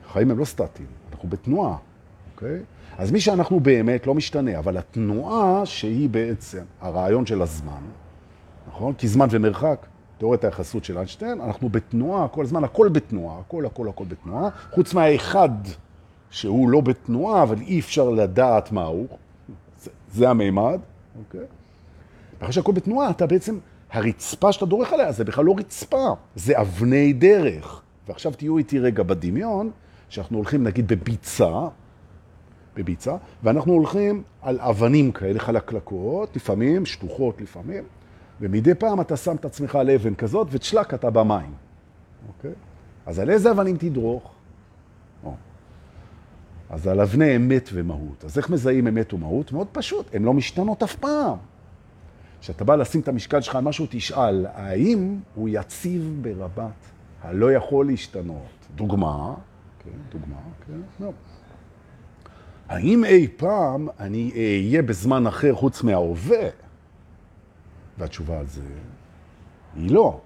החיים הם לא סטטיים, אנחנו בתנועה, אוקיי? אז מי שאנחנו באמת לא משתנה, אבל התנועה שהיא בעצם הרעיון של הזמן, נכון? כי זמן ומרחק, תיאוריית היחסות של איינשטיין, אנחנו בתנועה כל הזמן, הכל בתנועה, הכל הכל הכל בתנועה, חוץ מהאחד שהוא לא בתנועה, אבל אי אפשר לדעת מהו, זה, זה המימד, אוקיי? אחרי שהכל בתנועה, אתה בעצם, הרצפה שאתה דורך עליה, זה בכלל לא רצפה, זה אבני דרך. ועכשיו תהיו איתי רגע בדמיון, שאנחנו הולכים נגיד בביצה, בביצה, ואנחנו הולכים על אבנים כאלה חלקלקות, לפעמים, שטוחות לפעמים, ומדי פעם אתה שם את עצמך על אבן כזאת, וצ'לק אתה במים. אוקיי? אז על איזה אבנים תדרוך? או. אז על אבני אמת ומהות. אז איך מזהים אמת ומהות? מאוד פשוט, הן לא משתנות אף פעם. כשאתה בא לשים את המשקל שלך על משהו, תשאל, האם הוא יציב ברבת הלא יכול להשתנות? דוגמה, כן, דוגמה, כן, לא. האם אי פעם אני אהיה בזמן אחר חוץ מההווה? והתשובה על זה היא לא.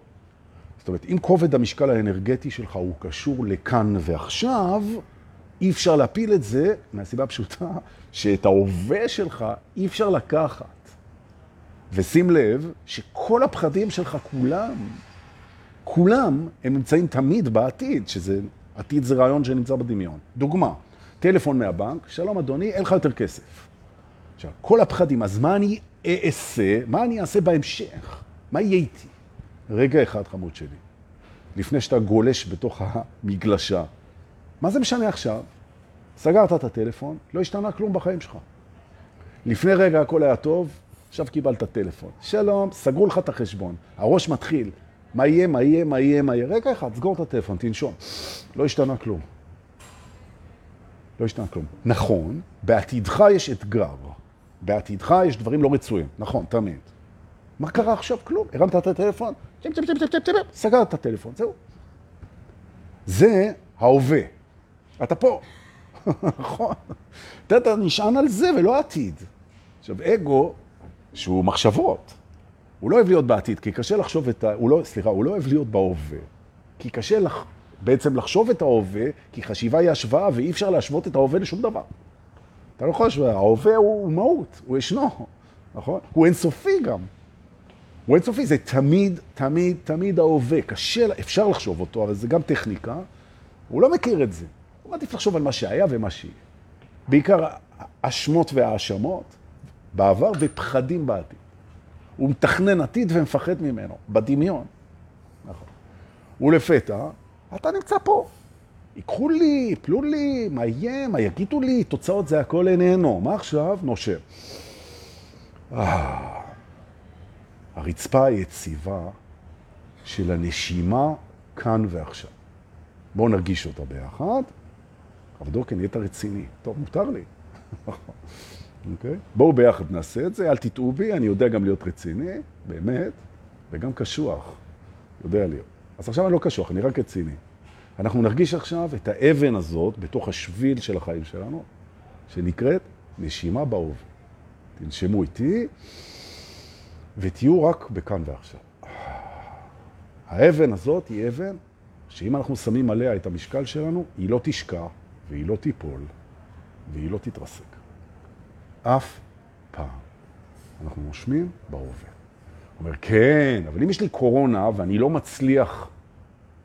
זאת אומרת, אם כובד המשקל האנרגטי שלך הוא קשור לכאן ועכשיו, אי אפשר להפיל את זה מהסיבה הפשוטה שאת ההווה שלך אי אפשר לקחת. ושים לב שכל הפחדים שלך כולם, כולם הם נמצאים תמיד בעתיד, שזה, עתיד זה רעיון שנמצא בדמיון. דוגמה, טלפון מהבנק, שלום אדוני, אין לך יותר כסף. עכשיו, כל הפחדים, אז מה אני אעשה? מה אני אעשה בהמשך? מה יהיה איתי? רגע אחד, חמוד שלי, לפני שאתה גולש בתוך המגלשה, מה זה משנה עכשיו? סגרת את הטלפון, לא השתנה כלום בחיים שלך. לפני רגע הכל היה טוב, עכשיו קיבלת טלפון. שלום, סגרו לך את החשבון. הראש מתחיל. מה יהיה, מה יהיה, מה יהיה, מה יהיה? רגע אחד, סגור את הטלפון, תנשום. לא השתנה כלום. לא השתנה כלום. נכון, בעתידך יש אתגר. בעתידך יש דברים לא רצויים. נכון, תמיד. מה קרה עכשיו? כלום. הרמת את הטלפון, סגרת את הטלפון, זהו. זה ההווה. אתה פה. נכון. אתה נשען על זה ולא עתיד. עכשיו, אגו, שהוא מחשבות, הוא לא אוהב להיות בעתיד, כי קשה לחשוב את ה... הוא לא, סליחה, הוא לא אוהב להיות בהווה. כי קשה לח... בעצם לחשוב את ההווה, כי חשיבה היא השוואה, ואי אפשר להשוות את ההווה לשום דבר. אתה לא יכול להשוות, ההווה הוא מהות, הוא ישנו, נכון? הוא אינסופי גם. הוא אינסופי, זה תמיד, תמיד, תמיד ההווה. קשה, אפשר לחשוב אותו, אבל זה גם טכניקה. הוא לא מכיר את זה. הוא מעדיף לחשוב על מה שהיה ומה שיהיה. בעיקר אשמות והאשמות בעבר ופחדים בעתיד. הוא מתכנן עתיד ומפחד ממנו, בדמיון. נכון. ולפתע, אתה נמצא פה. ייקחו לי, יפלו לי, מה יהיה, מה יגידו לי, תוצאות זה הכל איננו. מה עכשיו? נושב. אה, הרצפה היציבה של הנשימה כאן ועכשיו. בואו נרגיש אותה ביחד. אבל דוקן, נהיית רציני. טוב, מותר לי. אוקיי? בואו ביחד נעשה את זה, אל תטעו בי, אני יודע גם להיות רציני, באמת, וגם קשוח. יודע להיות. אז עכשיו אני לא קשוח, אני רק רציני. אנחנו נרגיש עכשיו את האבן הזאת בתוך השביל של החיים שלנו, שנקראת נשימה בהווה. תנשמו איתי, ותהיו רק בכאן ועכשיו. האבן הזאת היא אבן שאם אנחנו שמים עליה את המשקל שלנו, היא לא תשקע, והיא לא תיפול, והיא לא תתרסק. אף פעם. אנחנו נושמים בהווה. אומר, כן, אבל אם יש לי קורונה ואני לא מצליח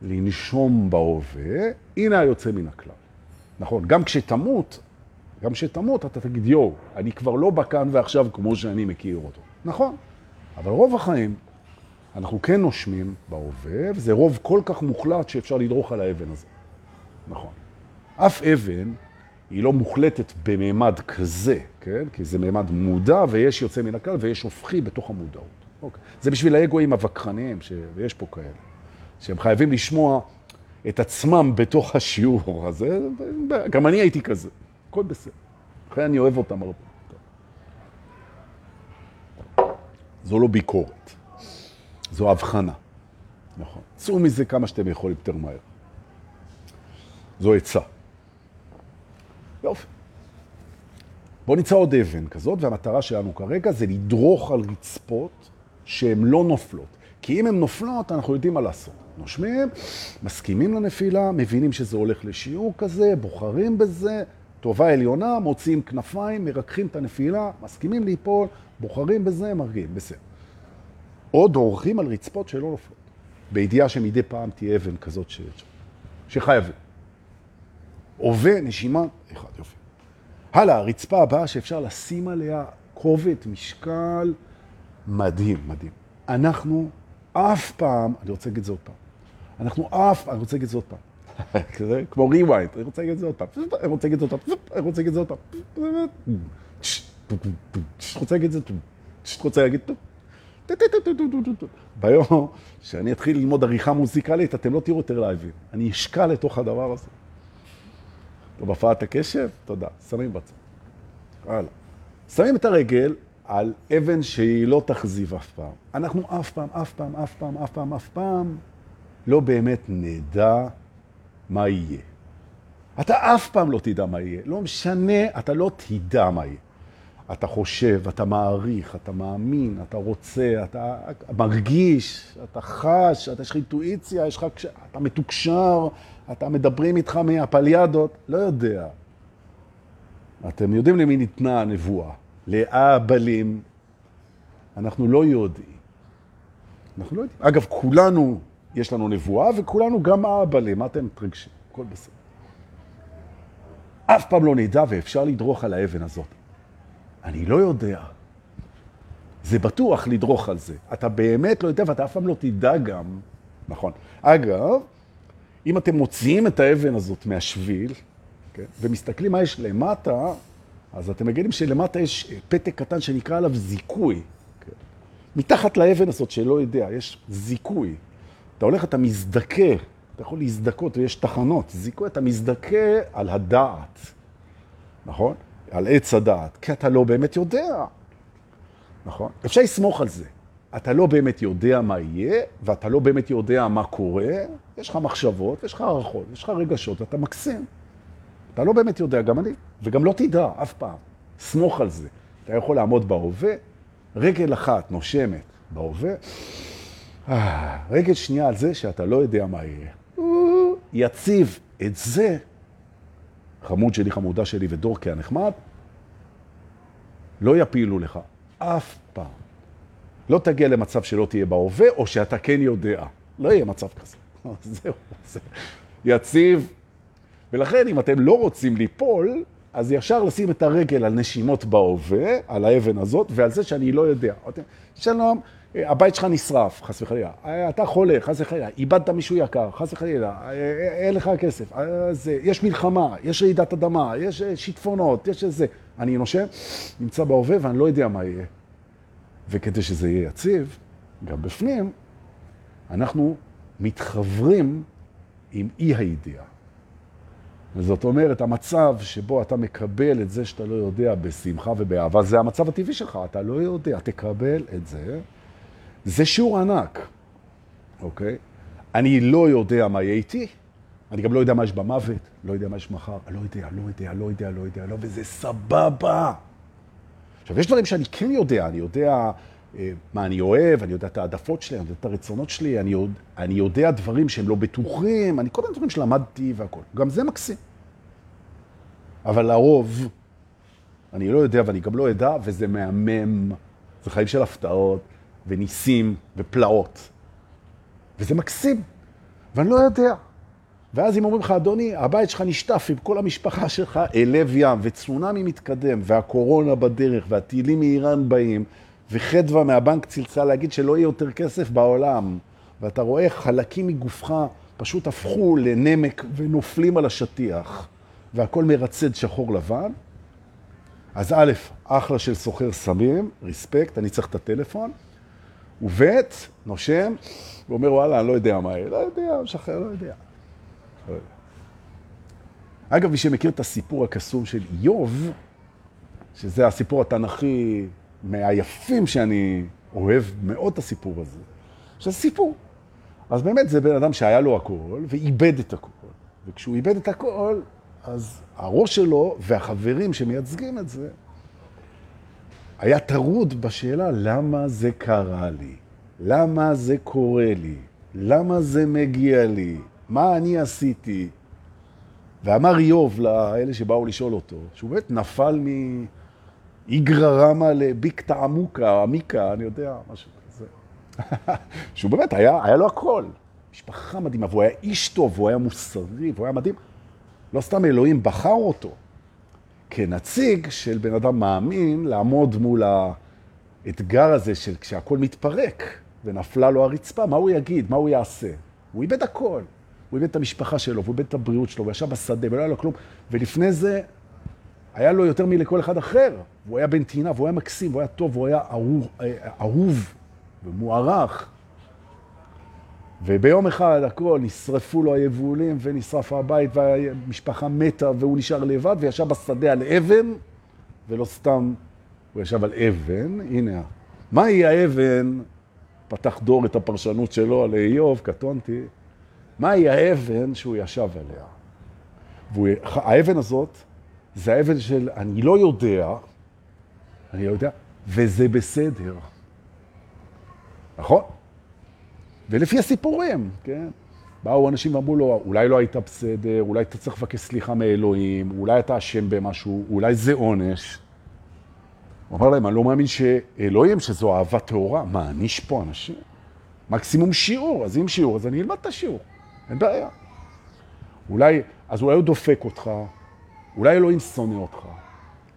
לנשום בהווה, הנה היוצא מן הכלל. נכון, גם כשתמות, גם כשתמות אתה תגיד, יואו, אני כבר לא בכאן ועכשיו כמו שאני מכיר אותו. נכון, אבל רוב החיים אנחנו כן נושמים בהווה, וזה רוב כל כך מוחלט שאפשר לדרוך על האבן הזה. נכון. אף אבן היא לא מוחלטת בממד כזה, כן? כי זה ממד מודע ויש יוצא מן הכלל ויש הופכי בתוך המודעות. אוקיי. זה בשביל האגואים הווכחניים. ויש פה כאלה, שהם חייבים לשמוע את עצמם בתוך השיעור הזה. גם אני הייתי כזה, הכל בסדר. לכן אני אוהב אותם הרבה. זו לא ביקורת, זו הבחנה. נכון. צאו מזה כמה שאתם יכולים יותר מהר. זו עצה. יופי. בואו נמצא עוד אבן כזאת, והמטרה שלנו כרגע זה לדרוך על רצפות שהן לא נופלות. כי אם הן נופלות, אנחנו יודעים מה לעשות. נושמים, מסכימים לנפילה, מבינים שזה הולך לשיעור כזה, בוחרים בזה, טובה עליונה, מוציאים כנפיים, מרככים את הנפילה, מסכימים ליפול, בוחרים בזה, מרגיעים, בסדר. או דורכים על רצפות שלא נופלות, בידיעה שמדי פעם תהיה אבן כזאת ש... שחייבים. עובה, נשימה, אחד, יופי. הלאה, הרצפה הבאה שאפשר לשים עליה כובד, משקל, מדהים, מדהים. אנחנו אף פעם, אני רוצה להגיד את זה עוד פעם, אנחנו אף, אני רוצה להגיד את זה עוד פעם, כמו ריוויינד, אני רוצה להגיד את זה עוד פעם, אני רוצה להגיד את זה עוד פעם, אני רוצה להגיד את זה עוד פעם, רוצה להגיד את זה, רוצה להגיד, ביום שאני אתחיל ללמוד עריכה מוזיקלית, אתם לא תראו יותר להבין. אני אשקע לתוך הדבר הזה. טוב, הפרעת הקשב? תודה. שמים בצד. הלאה. שמים את הרגל על אבן שהיא לא תחזיב אף פעם. אנחנו אף פעם, אף פעם, אף פעם, אף פעם, אף פעם לא באמת נדע מה יהיה. אתה אף פעם לא תדע מה יהיה. לא משנה, אתה לא תדע מה יהיה. אתה חושב, אתה מעריך, אתה מאמין, אתה רוצה, אתה מרגיש, אתה חש, אתה יש לך אינטואיציה, יש לך, אתה מתוקשר, אתה מדברים איתך מהפליאדות, לא יודע. אתם יודעים למי ניתנה הנבואה? לאבלים. אנחנו לא יודעים. אנחנו לא יודעים. אגב, כולנו, יש לנו נבואה, וכולנו גם אבלים. מה אתם מתרגשים? הכל בסדר. אף פעם לא נדע ואפשר לדרוך על האבן הזאת. אני לא יודע. זה בטוח לדרוך על זה. אתה באמת לא יודע ואתה אף פעם לא תדע גם. נכון. אגב, אם אתם מוציאים את האבן הזאת מהשביל, כן, ומסתכלים מה יש למטה, אז אתם מגלים שלמטה יש פתק קטן שנקרא עליו זיכוי. כן. מתחת לאבן הזאת שלא יודע, יש זיכוי. אתה הולך, אתה מזדכה, אתה יכול להזדכות, ויש תחנות. זיכוי, אתה מזדכה על הדעת, נכון? על עץ הדעת, כי אתה לא באמת יודע, נכון? אפשר לסמוך על זה. אתה לא באמת יודע מה יהיה, ואתה לא באמת יודע מה קורה, יש לך מחשבות, יש לך הערכות, יש לך רגשות, אתה מקסים. אתה לא באמת יודע, גם אני, וגם לא תדע אף פעם. סמוך על זה. אתה יכול לעמוד בהווה, רגל אחת נושמת בהווה, אה, רגל שנייה על זה שאתה לא יודע מה יהיה. יציב את זה, חמוד שלי, חמודה שלי ודורקי הנחמד, לא יפילו לך אף פעם. לא תגיע למצב שלא תהיה בהווה, או שאתה כן יודע. לא יהיה מצב כזה. זהו, זה יציב. ולכן, אם אתם לא רוצים ליפול, אז ישר לשים את הרגל על נשימות בהווה, על האבן הזאת, ועל זה שאני לא יודע. שלום, הבית שלך נשרף, חס וחלילה. אתה חולה, חס וחלילה. איבדת מישהו יקר, חס וחלילה. אין לך כסף. אז יש מלחמה, יש רעידת אדמה, יש שיטפונות, יש איזה... אני נושם, נמצא בהווה ואני לא יודע מה יהיה. וכדי שזה יהיה יציב, גם בפנים, אנחנו מתחברים עם אי הידיעה. וזאת אומרת, המצב שבו אתה מקבל את זה שאתה לא יודע בשמחה ובאהבה, זה המצב הטבעי שלך, אתה לא יודע, תקבל את זה. זה שיעור ענק, אוקיי? אני לא יודע מה יהיה איתי, אני גם לא יודע מה יש במוות, לא יודע מה יש מחר, לא יודע, לא יודע, לא יודע, לא יודע, לא, וזה סבבה. עכשיו, יש דברים שאני כן יודע, אני יודע מה אני אוהב, אני יודע את העדפות שלי, אני יודע את הרצונות שלי, אני, יודע, אני יודע דברים שהם לא בטוחים, אני כל מיני דברים שלמדתי והכל. גם זה מקסים. אבל לרוב, אני לא יודע ואני גם לא אדע, וזה מהמם. זה חיים של הפתעות וניסים ופלאות. וזה מקסים, ואני לא יודע. ואז אם אומרים לך, אדוני, הבית שלך נשטף עם כל המשפחה שלך אל לב ים, וצונמי מתקדם, והקורונה בדרך, והטילים מאיראן באים, וחדווה מהבנק צלצל להגיד שלא יהיה יותר כסף בעולם, ואתה רואה חלקים מגופך פשוט הפכו לנמק ונופלים על השטיח, והכל מרצד שחור לבן, אז א', אחלה של סוחר סמים, ריספקט, אני צריך את הטלפון, וב', נושם, ואומר, וואלה, אני לא יודע מה יהיה, לא יודע, משחרר. לא יודע. אגב, מי שמכיר את הסיפור הקסום של איוב, שזה הסיפור התנכי מהיפים שאני אוהב מאוד את הסיפור הזה, שזה סיפור. אז באמת זה בן אדם שהיה לו הכל ואיבד את הכל. וכשהוא איבד את הכל, אז הראש שלו והחברים שמייצגים את זה, היה טרוד בשאלה למה זה קרה לי, למה זה קורה לי, למה זה מגיע לי, מה אני עשיתי. ואמר איוב לאלה שבאו לשאול אותו, שהוא באמת נפל מ... איגרא רמא לביקתא עמוקה, עמיקה, אני יודע, משהו כזה. שהוא באמת, היה, היה לו הכל. משפחה מדהימה, והוא היה איש טוב, והוא היה מוסרי, והוא היה מדהים. לא סתם אלוהים בחר אותו כנציג של בן אדם מאמין לעמוד מול האתגר הזה של כשהכול מתפרק ונפלה לו הרצפה, מה הוא יגיד, מה הוא יעשה? הוא איבד הכל. הוא איבד את המשפחה שלו, והוא איבד את הבריאות שלו, הוא ישב בשדה ולא היה לו כלום. ולפני זה היה לו יותר מלכל אחד אחר. והוא היה בן תינה, והוא היה מקסים, והוא היה טוב, והוא היה אהוב, אהוב ומוערך. וביום אחד הכל, נשרפו לו היבולים ונשרף הבית והמשפחה מתה והוא נשאר לבד וישב בשדה על אבן, ולא סתם הוא ישב על אבן, הנה, מהי האבן? פתח דור את הפרשנות שלו על איוב, קטונתי. מהי האבן שהוא ישב עליה? והאבן הזאת זה האבן של אני לא יודע, אני לא יודע, וזה בסדר. נכון? ולפי הסיפורים, כן? באו אנשים ואמרו לו, אולי לא היית בסדר, אולי אתה צריך לבקש סליחה מאלוהים, אולי אתה אשם במשהו, אולי זה עונש. הוא אמר להם, אני לא מאמין שאלוהים, שזו אהבה טהורה, מעניש פה אנשים? מקסימום שיעור, אז אם שיעור, אז אני אלמד את השיעור, אין בעיה. אולי, אז אולי הוא דופק אותך, אולי אלוהים שונא אותך,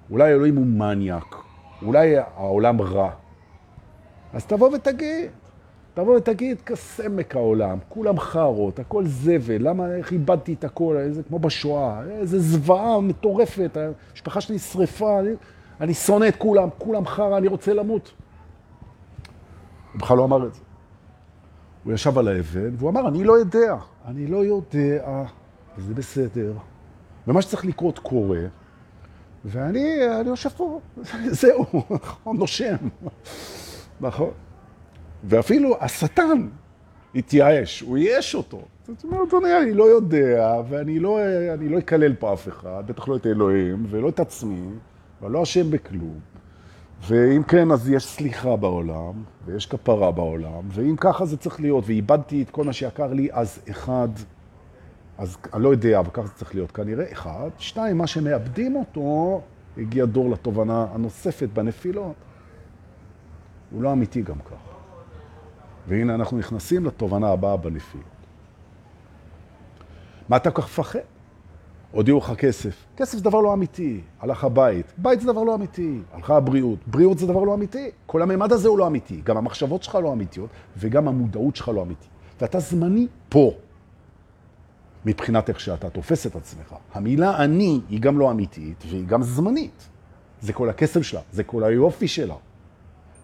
אולי אלוהים הוא מניאק, אולי העולם רע. אז תבוא ותגיד, תבוא ותגיד, כסמק העולם, כולם חרות, הכל זבל, למה, איך איבדתי את הכל, איזה, כמו בשואה, איזה זוועה מטורפת, המשפחה שלי שרפה, אני, אני שונא את כולם, כולם חרה, אני רוצה למות. הוא בכלל לא אמר את זה. הוא ישב על האבן, והוא אמר, אני לא יודע, אני לא יודע, וזה בסדר. ומה שצריך לקרות קורה, ואני אני יושב פה, זהו, נכון, נושם. נכון. ואפילו השטן התייאש, הוא ייאש אותו. זאת אומרת, אדוני, אני לא יודע, ואני לא, לא אקלל פה אף אחד, בטח לא את אלוהים, ולא את עצמי, ואני לא אשם בכלום. ואם כן, אז יש סליחה בעולם, ויש כפרה בעולם, ואם ככה זה צריך להיות, ואיבדתי את כל מה שיקר לי, אז אחד, אז אני לא יודע, אבל ככה זה צריך להיות כנראה, אחד. שתיים, מה שמאבדים אותו, הגיע דור לתובנה הנוספת בנפילות. הוא לא אמיתי גם ככה. והנה אנחנו נכנסים לתובנה הבאה בנפילות. מה אתה כך מפחד? הודיעו לך כסף. כסף זה דבר לא אמיתי. הלך הבית. בית זה דבר לא אמיתי. הלכה הבריאות. בריאות זה דבר לא אמיתי. כל הממד הזה הוא לא אמיתי. גם המחשבות שלך לא אמיתיות, וגם המודעות שלך לא אמיתית. ואתה זמני פה, מבחינת איך שאתה תופס את עצמך. המילה אני היא גם לא אמיתית, והיא גם זמנית. זה כל הכסף שלה, זה כל היופי שלה.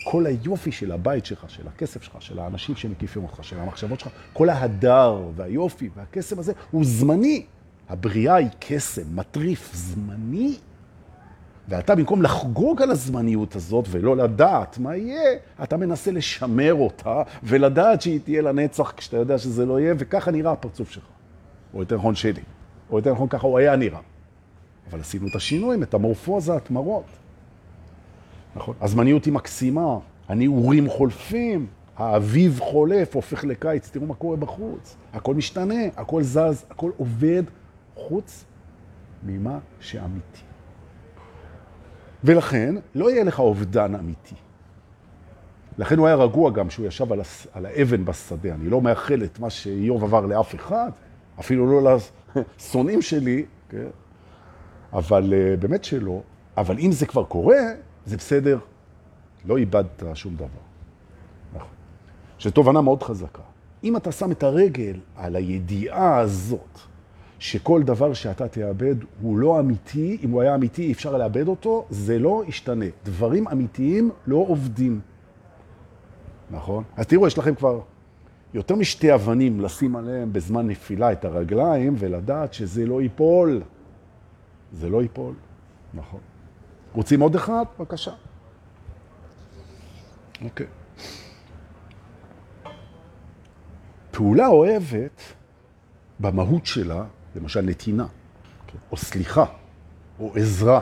כל היופי של הבית שלך, של הכסף שלך, של האנשים שמקיפים אותך, של המחשבות שלך, כל ההדר והיופי והקסם הזה הוא זמני. הבריאה היא קסם, מטריף, זמני. ואתה במקום לחגוג על הזמניות הזאת ולא לדעת מה יהיה, אתה מנסה לשמר אותה ולדעת שהיא תהיה לנצח כשאתה יודע שזה לא יהיה, וככה נראה הפרצוף שלך. או יותר נכון שלי. או יותר נכון ככה הוא היה נראה. אבל עשינו את השינוי, מטמורפוזה, התמרות. נכון. הזמניות היא מקסימה, הנעורים חולפים, האביב חולף, הופך לקיץ, תראו מה קורה בחוץ. הכל משתנה, הכל זז, הכל עובד, חוץ ממה שאמיתי. ולכן לא יהיה לך אובדן אמיתי. לכן הוא היה רגוע גם שהוא ישב על, הס... על האבן בשדה. אני לא מאחל את מה שאיוב עבר לאף אחד, אפילו לא לשונאים שלי, כן? אבל uh, באמת שלא. אבל אם זה כבר קורה, זה בסדר, לא איבדת שום דבר. נכון. שזו תובנה מאוד חזקה. אם אתה שם את הרגל על הידיעה הזאת, שכל דבר שאתה תאבד הוא לא אמיתי, אם הוא היה אמיתי אפשר לאבד אותו, זה לא ישתנה. דברים אמיתיים לא עובדים. נכון? אז תראו, יש לכם כבר יותר משתי אבנים לשים עליהם בזמן נפילה את הרגליים ולדעת שזה לא ייפול. זה לא ייפול, נכון. רוצים עוד אחד? בבקשה. אוקיי. פעולה אוהבת במהות שלה למשל נתינה, כן? או סליחה, או עזרה.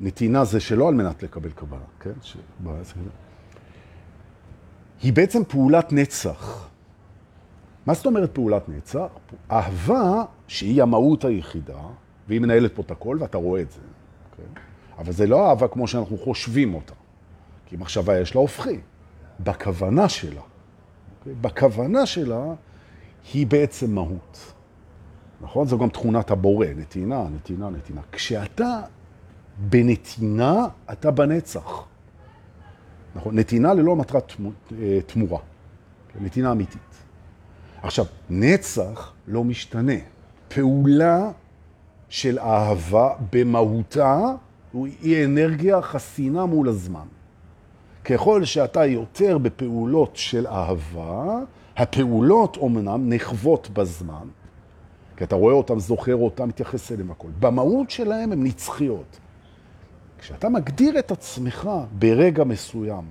נתינה זה שלא על מנת לקבל קבלה, כן? ש... היא בעצם פעולת נצח. מה זאת אומרת פעולת נצח? אהבה שהיא המהות היחידה, והיא מנהלת פה את הכל, ואתה רואה את זה. כן? אבל זה לא אהבה כמו שאנחנו חושבים אותה. כי מחשבה יש לה הופכי. בכוונה שלה, okay? בכוונה שלה היא בעצם מהות. נכון? זו גם תכונת הבורא, נתינה, נתינה, נתינה. כשאתה בנתינה, אתה בנצח. נכון? נתינה ללא מטרת אה, תמורה. נתינה אמיתית. עכשיו, נצח לא משתנה. פעולה של אהבה במהותה היא אנרגיה חסינה מול הזמן. ככל שאתה יותר בפעולות של אהבה, הפעולות אומנם נחוות בזמן, כי אתה רואה אותם, זוכר אותם, מתייחס אליהם הכל. במהות שלהם הם נצחיות. כשאתה מגדיר את עצמך ברגע מסוים,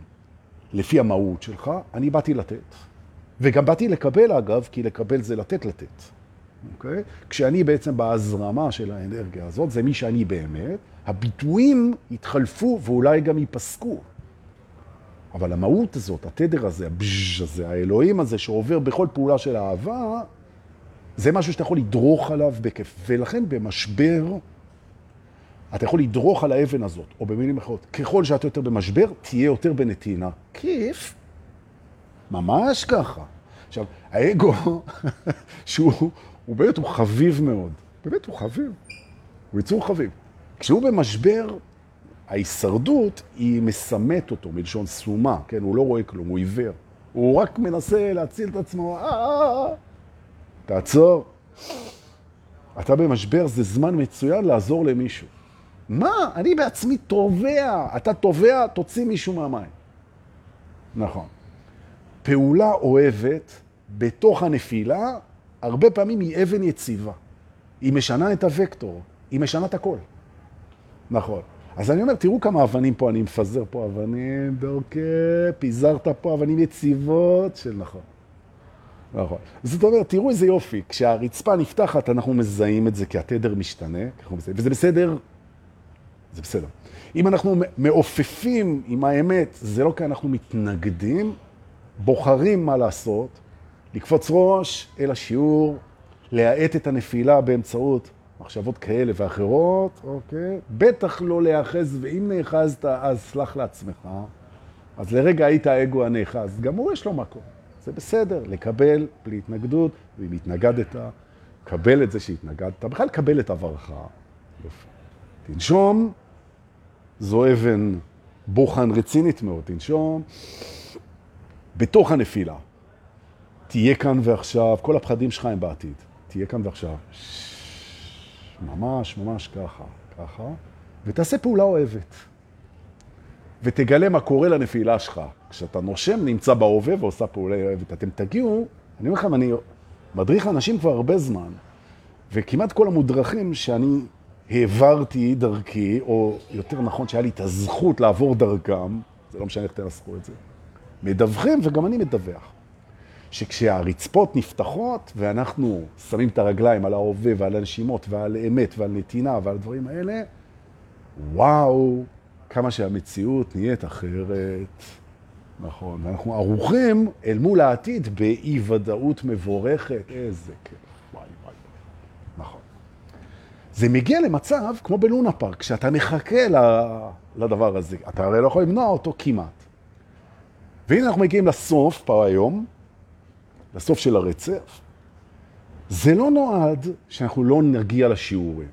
לפי המהות שלך, אני באתי לתת. וגם באתי לקבל, אגב, כי לקבל זה לתת לתת. אוקיי? כשאני בעצם בהזרמה של האנרגיה הזאת, זה מי שאני באמת, הביטויים יתחלפו ואולי גם ייפסקו. אבל המהות הזאת, התדר הזה, הבז' הזה, האלוהים הזה שעובר בכל פעולה של אהבה, זה משהו שאתה יכול לדרוך עליו בכיף. ולכן במשבר, אתה יכול לדרוך על האבן הזאת, או במילים אחרות, ככל שאתה יותר במשבר, תהיה יותר בנתינה. כיף. ממש ככה. עכשיו, האגו, שהוא הוא באמת, הוא חביב מאוד. באמת, הוא חביב. הוא יצור חביב. כשהוא במשבר, ההישרדות היא מסמת אותו, מלשון סומה, כן? הוא לא רואה כלום, הוא עיוור. הוא רק מנסה להציל את עצמו, אה, אה, אה. תעצור. אתה במשבר, זה זמן מצוין לעזור למישהו. מה? אני בעצמי תובע. אתה תובע, תוציא מישהו מהמים. נכון. פעולה אוהבת בתוך הנפילה, הרבה פעמים היא אבן יציבה. היא משנה את הוקטור, היא משנה את הכל. נכון. אז אני אומר, תראו כמה אבנים פה, אני מפזר פה אבנים, דורקי, פיזרת פה אבנים יציבות של נכון. נכון. זאת אומרת, תראו איזה יופי, כשהרצפה נפתחת, אנחנו מזהים את זה כי התדר משתנה, וזה בסדר זה בסדר. אם אנחנו מעופפים עם האמת, זה לא כי אנחנו מתנגדים, בוחרים מה לעשות, לקפוץ ראש אל השיעור, להאט את הנפילה באמצעות מחשבות כאלה ואחרות, אוקיי? בטח לא להיאחז, ואם נאחזת, אז סלח לעצמך. אז לרגע היית האגו הנאחז, גם הוא יש לו מקום. זה בסדר, לקבל בלי התנגדות, ואם התנגדת, קבל את זה שהתנגדת, בכלל קבל את עברך. תנשום, זו אבן בוחן רצינית מאוד, תנשום. בתוך הנפילה, תהיה כאן ועכשיו, כל הפחדים שלך הם בעתיד, תהיה כאן ועכשיו. ממש, ממש ככה, ככה, ותעשה פעולה אוהבת. ותגלה מה קורה לנפילה שלך. כשאתה נושם, נמצא בהווה ועושה פעולה אוהבת. אתם תגיעו, אני אומר לכם, אני מדריך אנשים כבר הרבה זמן, וכמעט כל המודרכים שאני העברתי דרכי, או יותר נכון שהיה לי את הזכות לעבור דרכם, זה לא משנה איך תנסחו את זה, מדווחים וגם אני מדווח. שכשהרצפות נפתחות ואנחנו שמים את הרגליים על ההווה ועל הנשימות ועל אמת ועל נתינה ועל הדברים האלה, וואו, כמה שהמציאות נהיית אחרת. נכון, ואנחנו ערוכים אל מול העתיד באי-ודאות מבורכת. איזה כיף. זה מגיע למצב כמו בלונה פארק, כשאתה מחכה לדבר הזה. אתה הרי לא יכול למנוע אותו כמעט. והנה אנחנו מגיעים לסוף פה היום, לסוף של הרצף. זה לא נועד שאנחנו לא נגיע לשיעורים.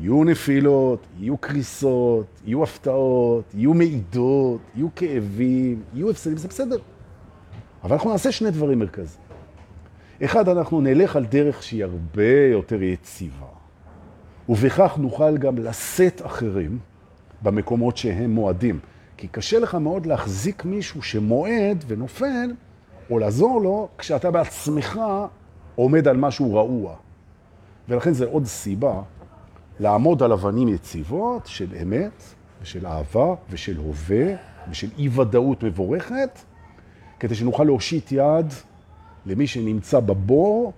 יהיו נפילות, יהיו קריסות, יהיו הפתעות, יהיו מעידות, יהיו כאבים, יהיו הפסדים, זה בסדר. אבל אנחנו נעשה שני דברים מרכזיים. אחד, אנחנו נלך על דרך שהיא הרבה יותר יציבה, ובכך נוכל גם לשאת אחרים במקומות שהם מועדים. כי קשה לך מאוד להחזיק מישהו שמועד ונופל, או לעזור לו, כשאתה בעצמך עומד על משהו רעוע. ולכן זה עוד סיבה לעמוד על אבנים יציבות של אמת ושל אהבה ושל הווה ושל אי-ודאות מבורכת, כדי שנוכל להושיט יד למי שנמצא בבור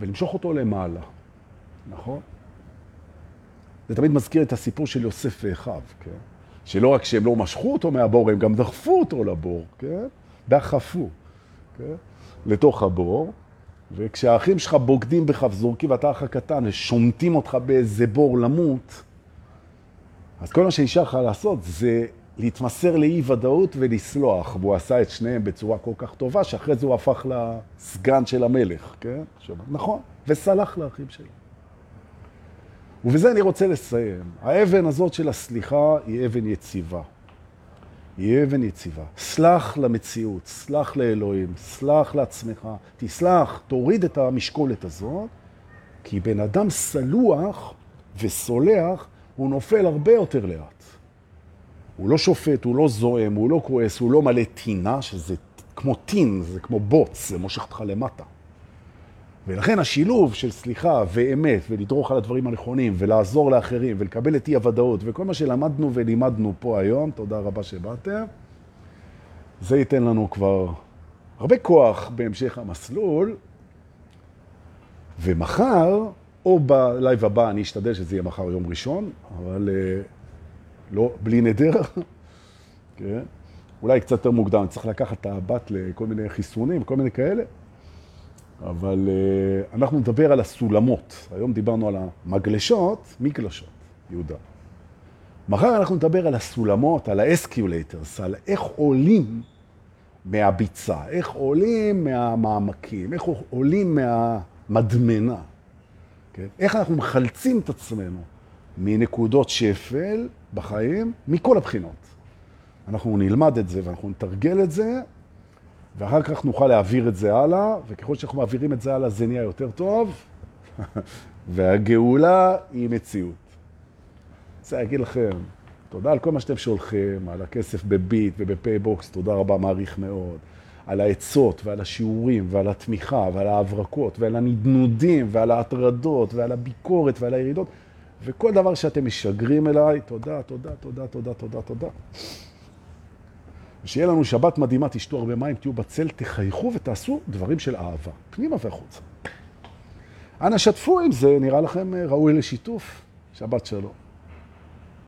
ולמשוך אותו למעלה, נכון? זה תמיד מזכיר את הסיפור של יוסף ואחיו, כן? שלא רק שהם לא משכו אותו מהבור, הם גם דחפו אותו לבור, כן? דחפו, כן? לתוך הבור. וכשהאחים שלך בוגדים בך וזורקים ואתה אח הקטן ושומטים אותך באיזה בור למות, אז כל מה שנשאר לך לעשות זה להתמסר לאי ודאות ולסלוח. והוא עשה את שניהם בצורה כל כך טובה, שאחרי זה הוא הפך לסגן של המלך, כן? עכשיו, נכון, וסלח לאחים שלו. ובזה אני רוצה לסיים. האבן הזאת של הסליחה היא אבן יציבה. היא אבן יציבה. סלח למציאות, סלח לאלוהים, סלח לעצמך, תסלח, תוריד את המשקולת הזאת, כי בן אדם סלוח וסולח, הוא נופל הרבה יותר לאט. הוא לא שופט, הוא לא זועם, הוא לא כועס, הוא לא מלא טינה, שזה כמו טין, זה כמו בוץ, זה מושך אותך למטה. ולכן השילוב של סליחה ואמת ולדרוך על הדברים הנכונים ולעזור לאחרים ולקבל את אי הוודאות וכל מה שלמדנו ולימדנו פה היום, תודה רבה שבאתם, זה ייתן לנו כבר הרבה כוח בהמשך המסלול, ומחר, או ב live הבא, אני אשתדל שזה יהיה מחר יום ראשון, אבל אה, לא, בלי נדר, כן? אולי קצת יותר מוקדם, צריך לקחת את הבת לכל מיני חיסונים, כל מיני כאלה. אבל אה, אנחנו נדבר על הסולמות. היום דיברנו על המגלשות, מגלשות, ירידה. מחר אנחנו נדבר על הסולמות, על ה escalators, על איך עולים מהביצה, איך עולים מהמעמקים, איך עולים מהמדמנה. כן? איך אנחנו מחלצים את עצמנו מנקודות שפל בחיים, מכל הבחינות. אנחנו נלמד את זה ואנחנו נתרגל את זה, ואחר כך נוכל להעביר את זה הלאה, וככל שאנחנו מעבירים את זה הלאה זה נהיה יותר טוב, והגאולה היא מציאות. רוצה להגיד לכם, תודה על כל מה שאתם שולחים, על הכסף בביט ובפייבוקס, תודה רבה, מעריך מאוד. על העצות ועל השיעורים ועל התמיכה ועל ההברקות ועל הנדנודים ועל ההטרדות ועל הביקורת ועל הירידות וכל דבר שאתם משגרים אליי, תודה, תודה, תודה, תודה, תודה, תודה. ושיהיה לנו שבת מדהימה, תשתו הרבה מים, תהיו בצל, תחייכו ותעשו דברים של אהבה, פנימה והחוצה. אנא שתפו עם זה, נראה לכם ראוי לשיתוף. שבת שלום.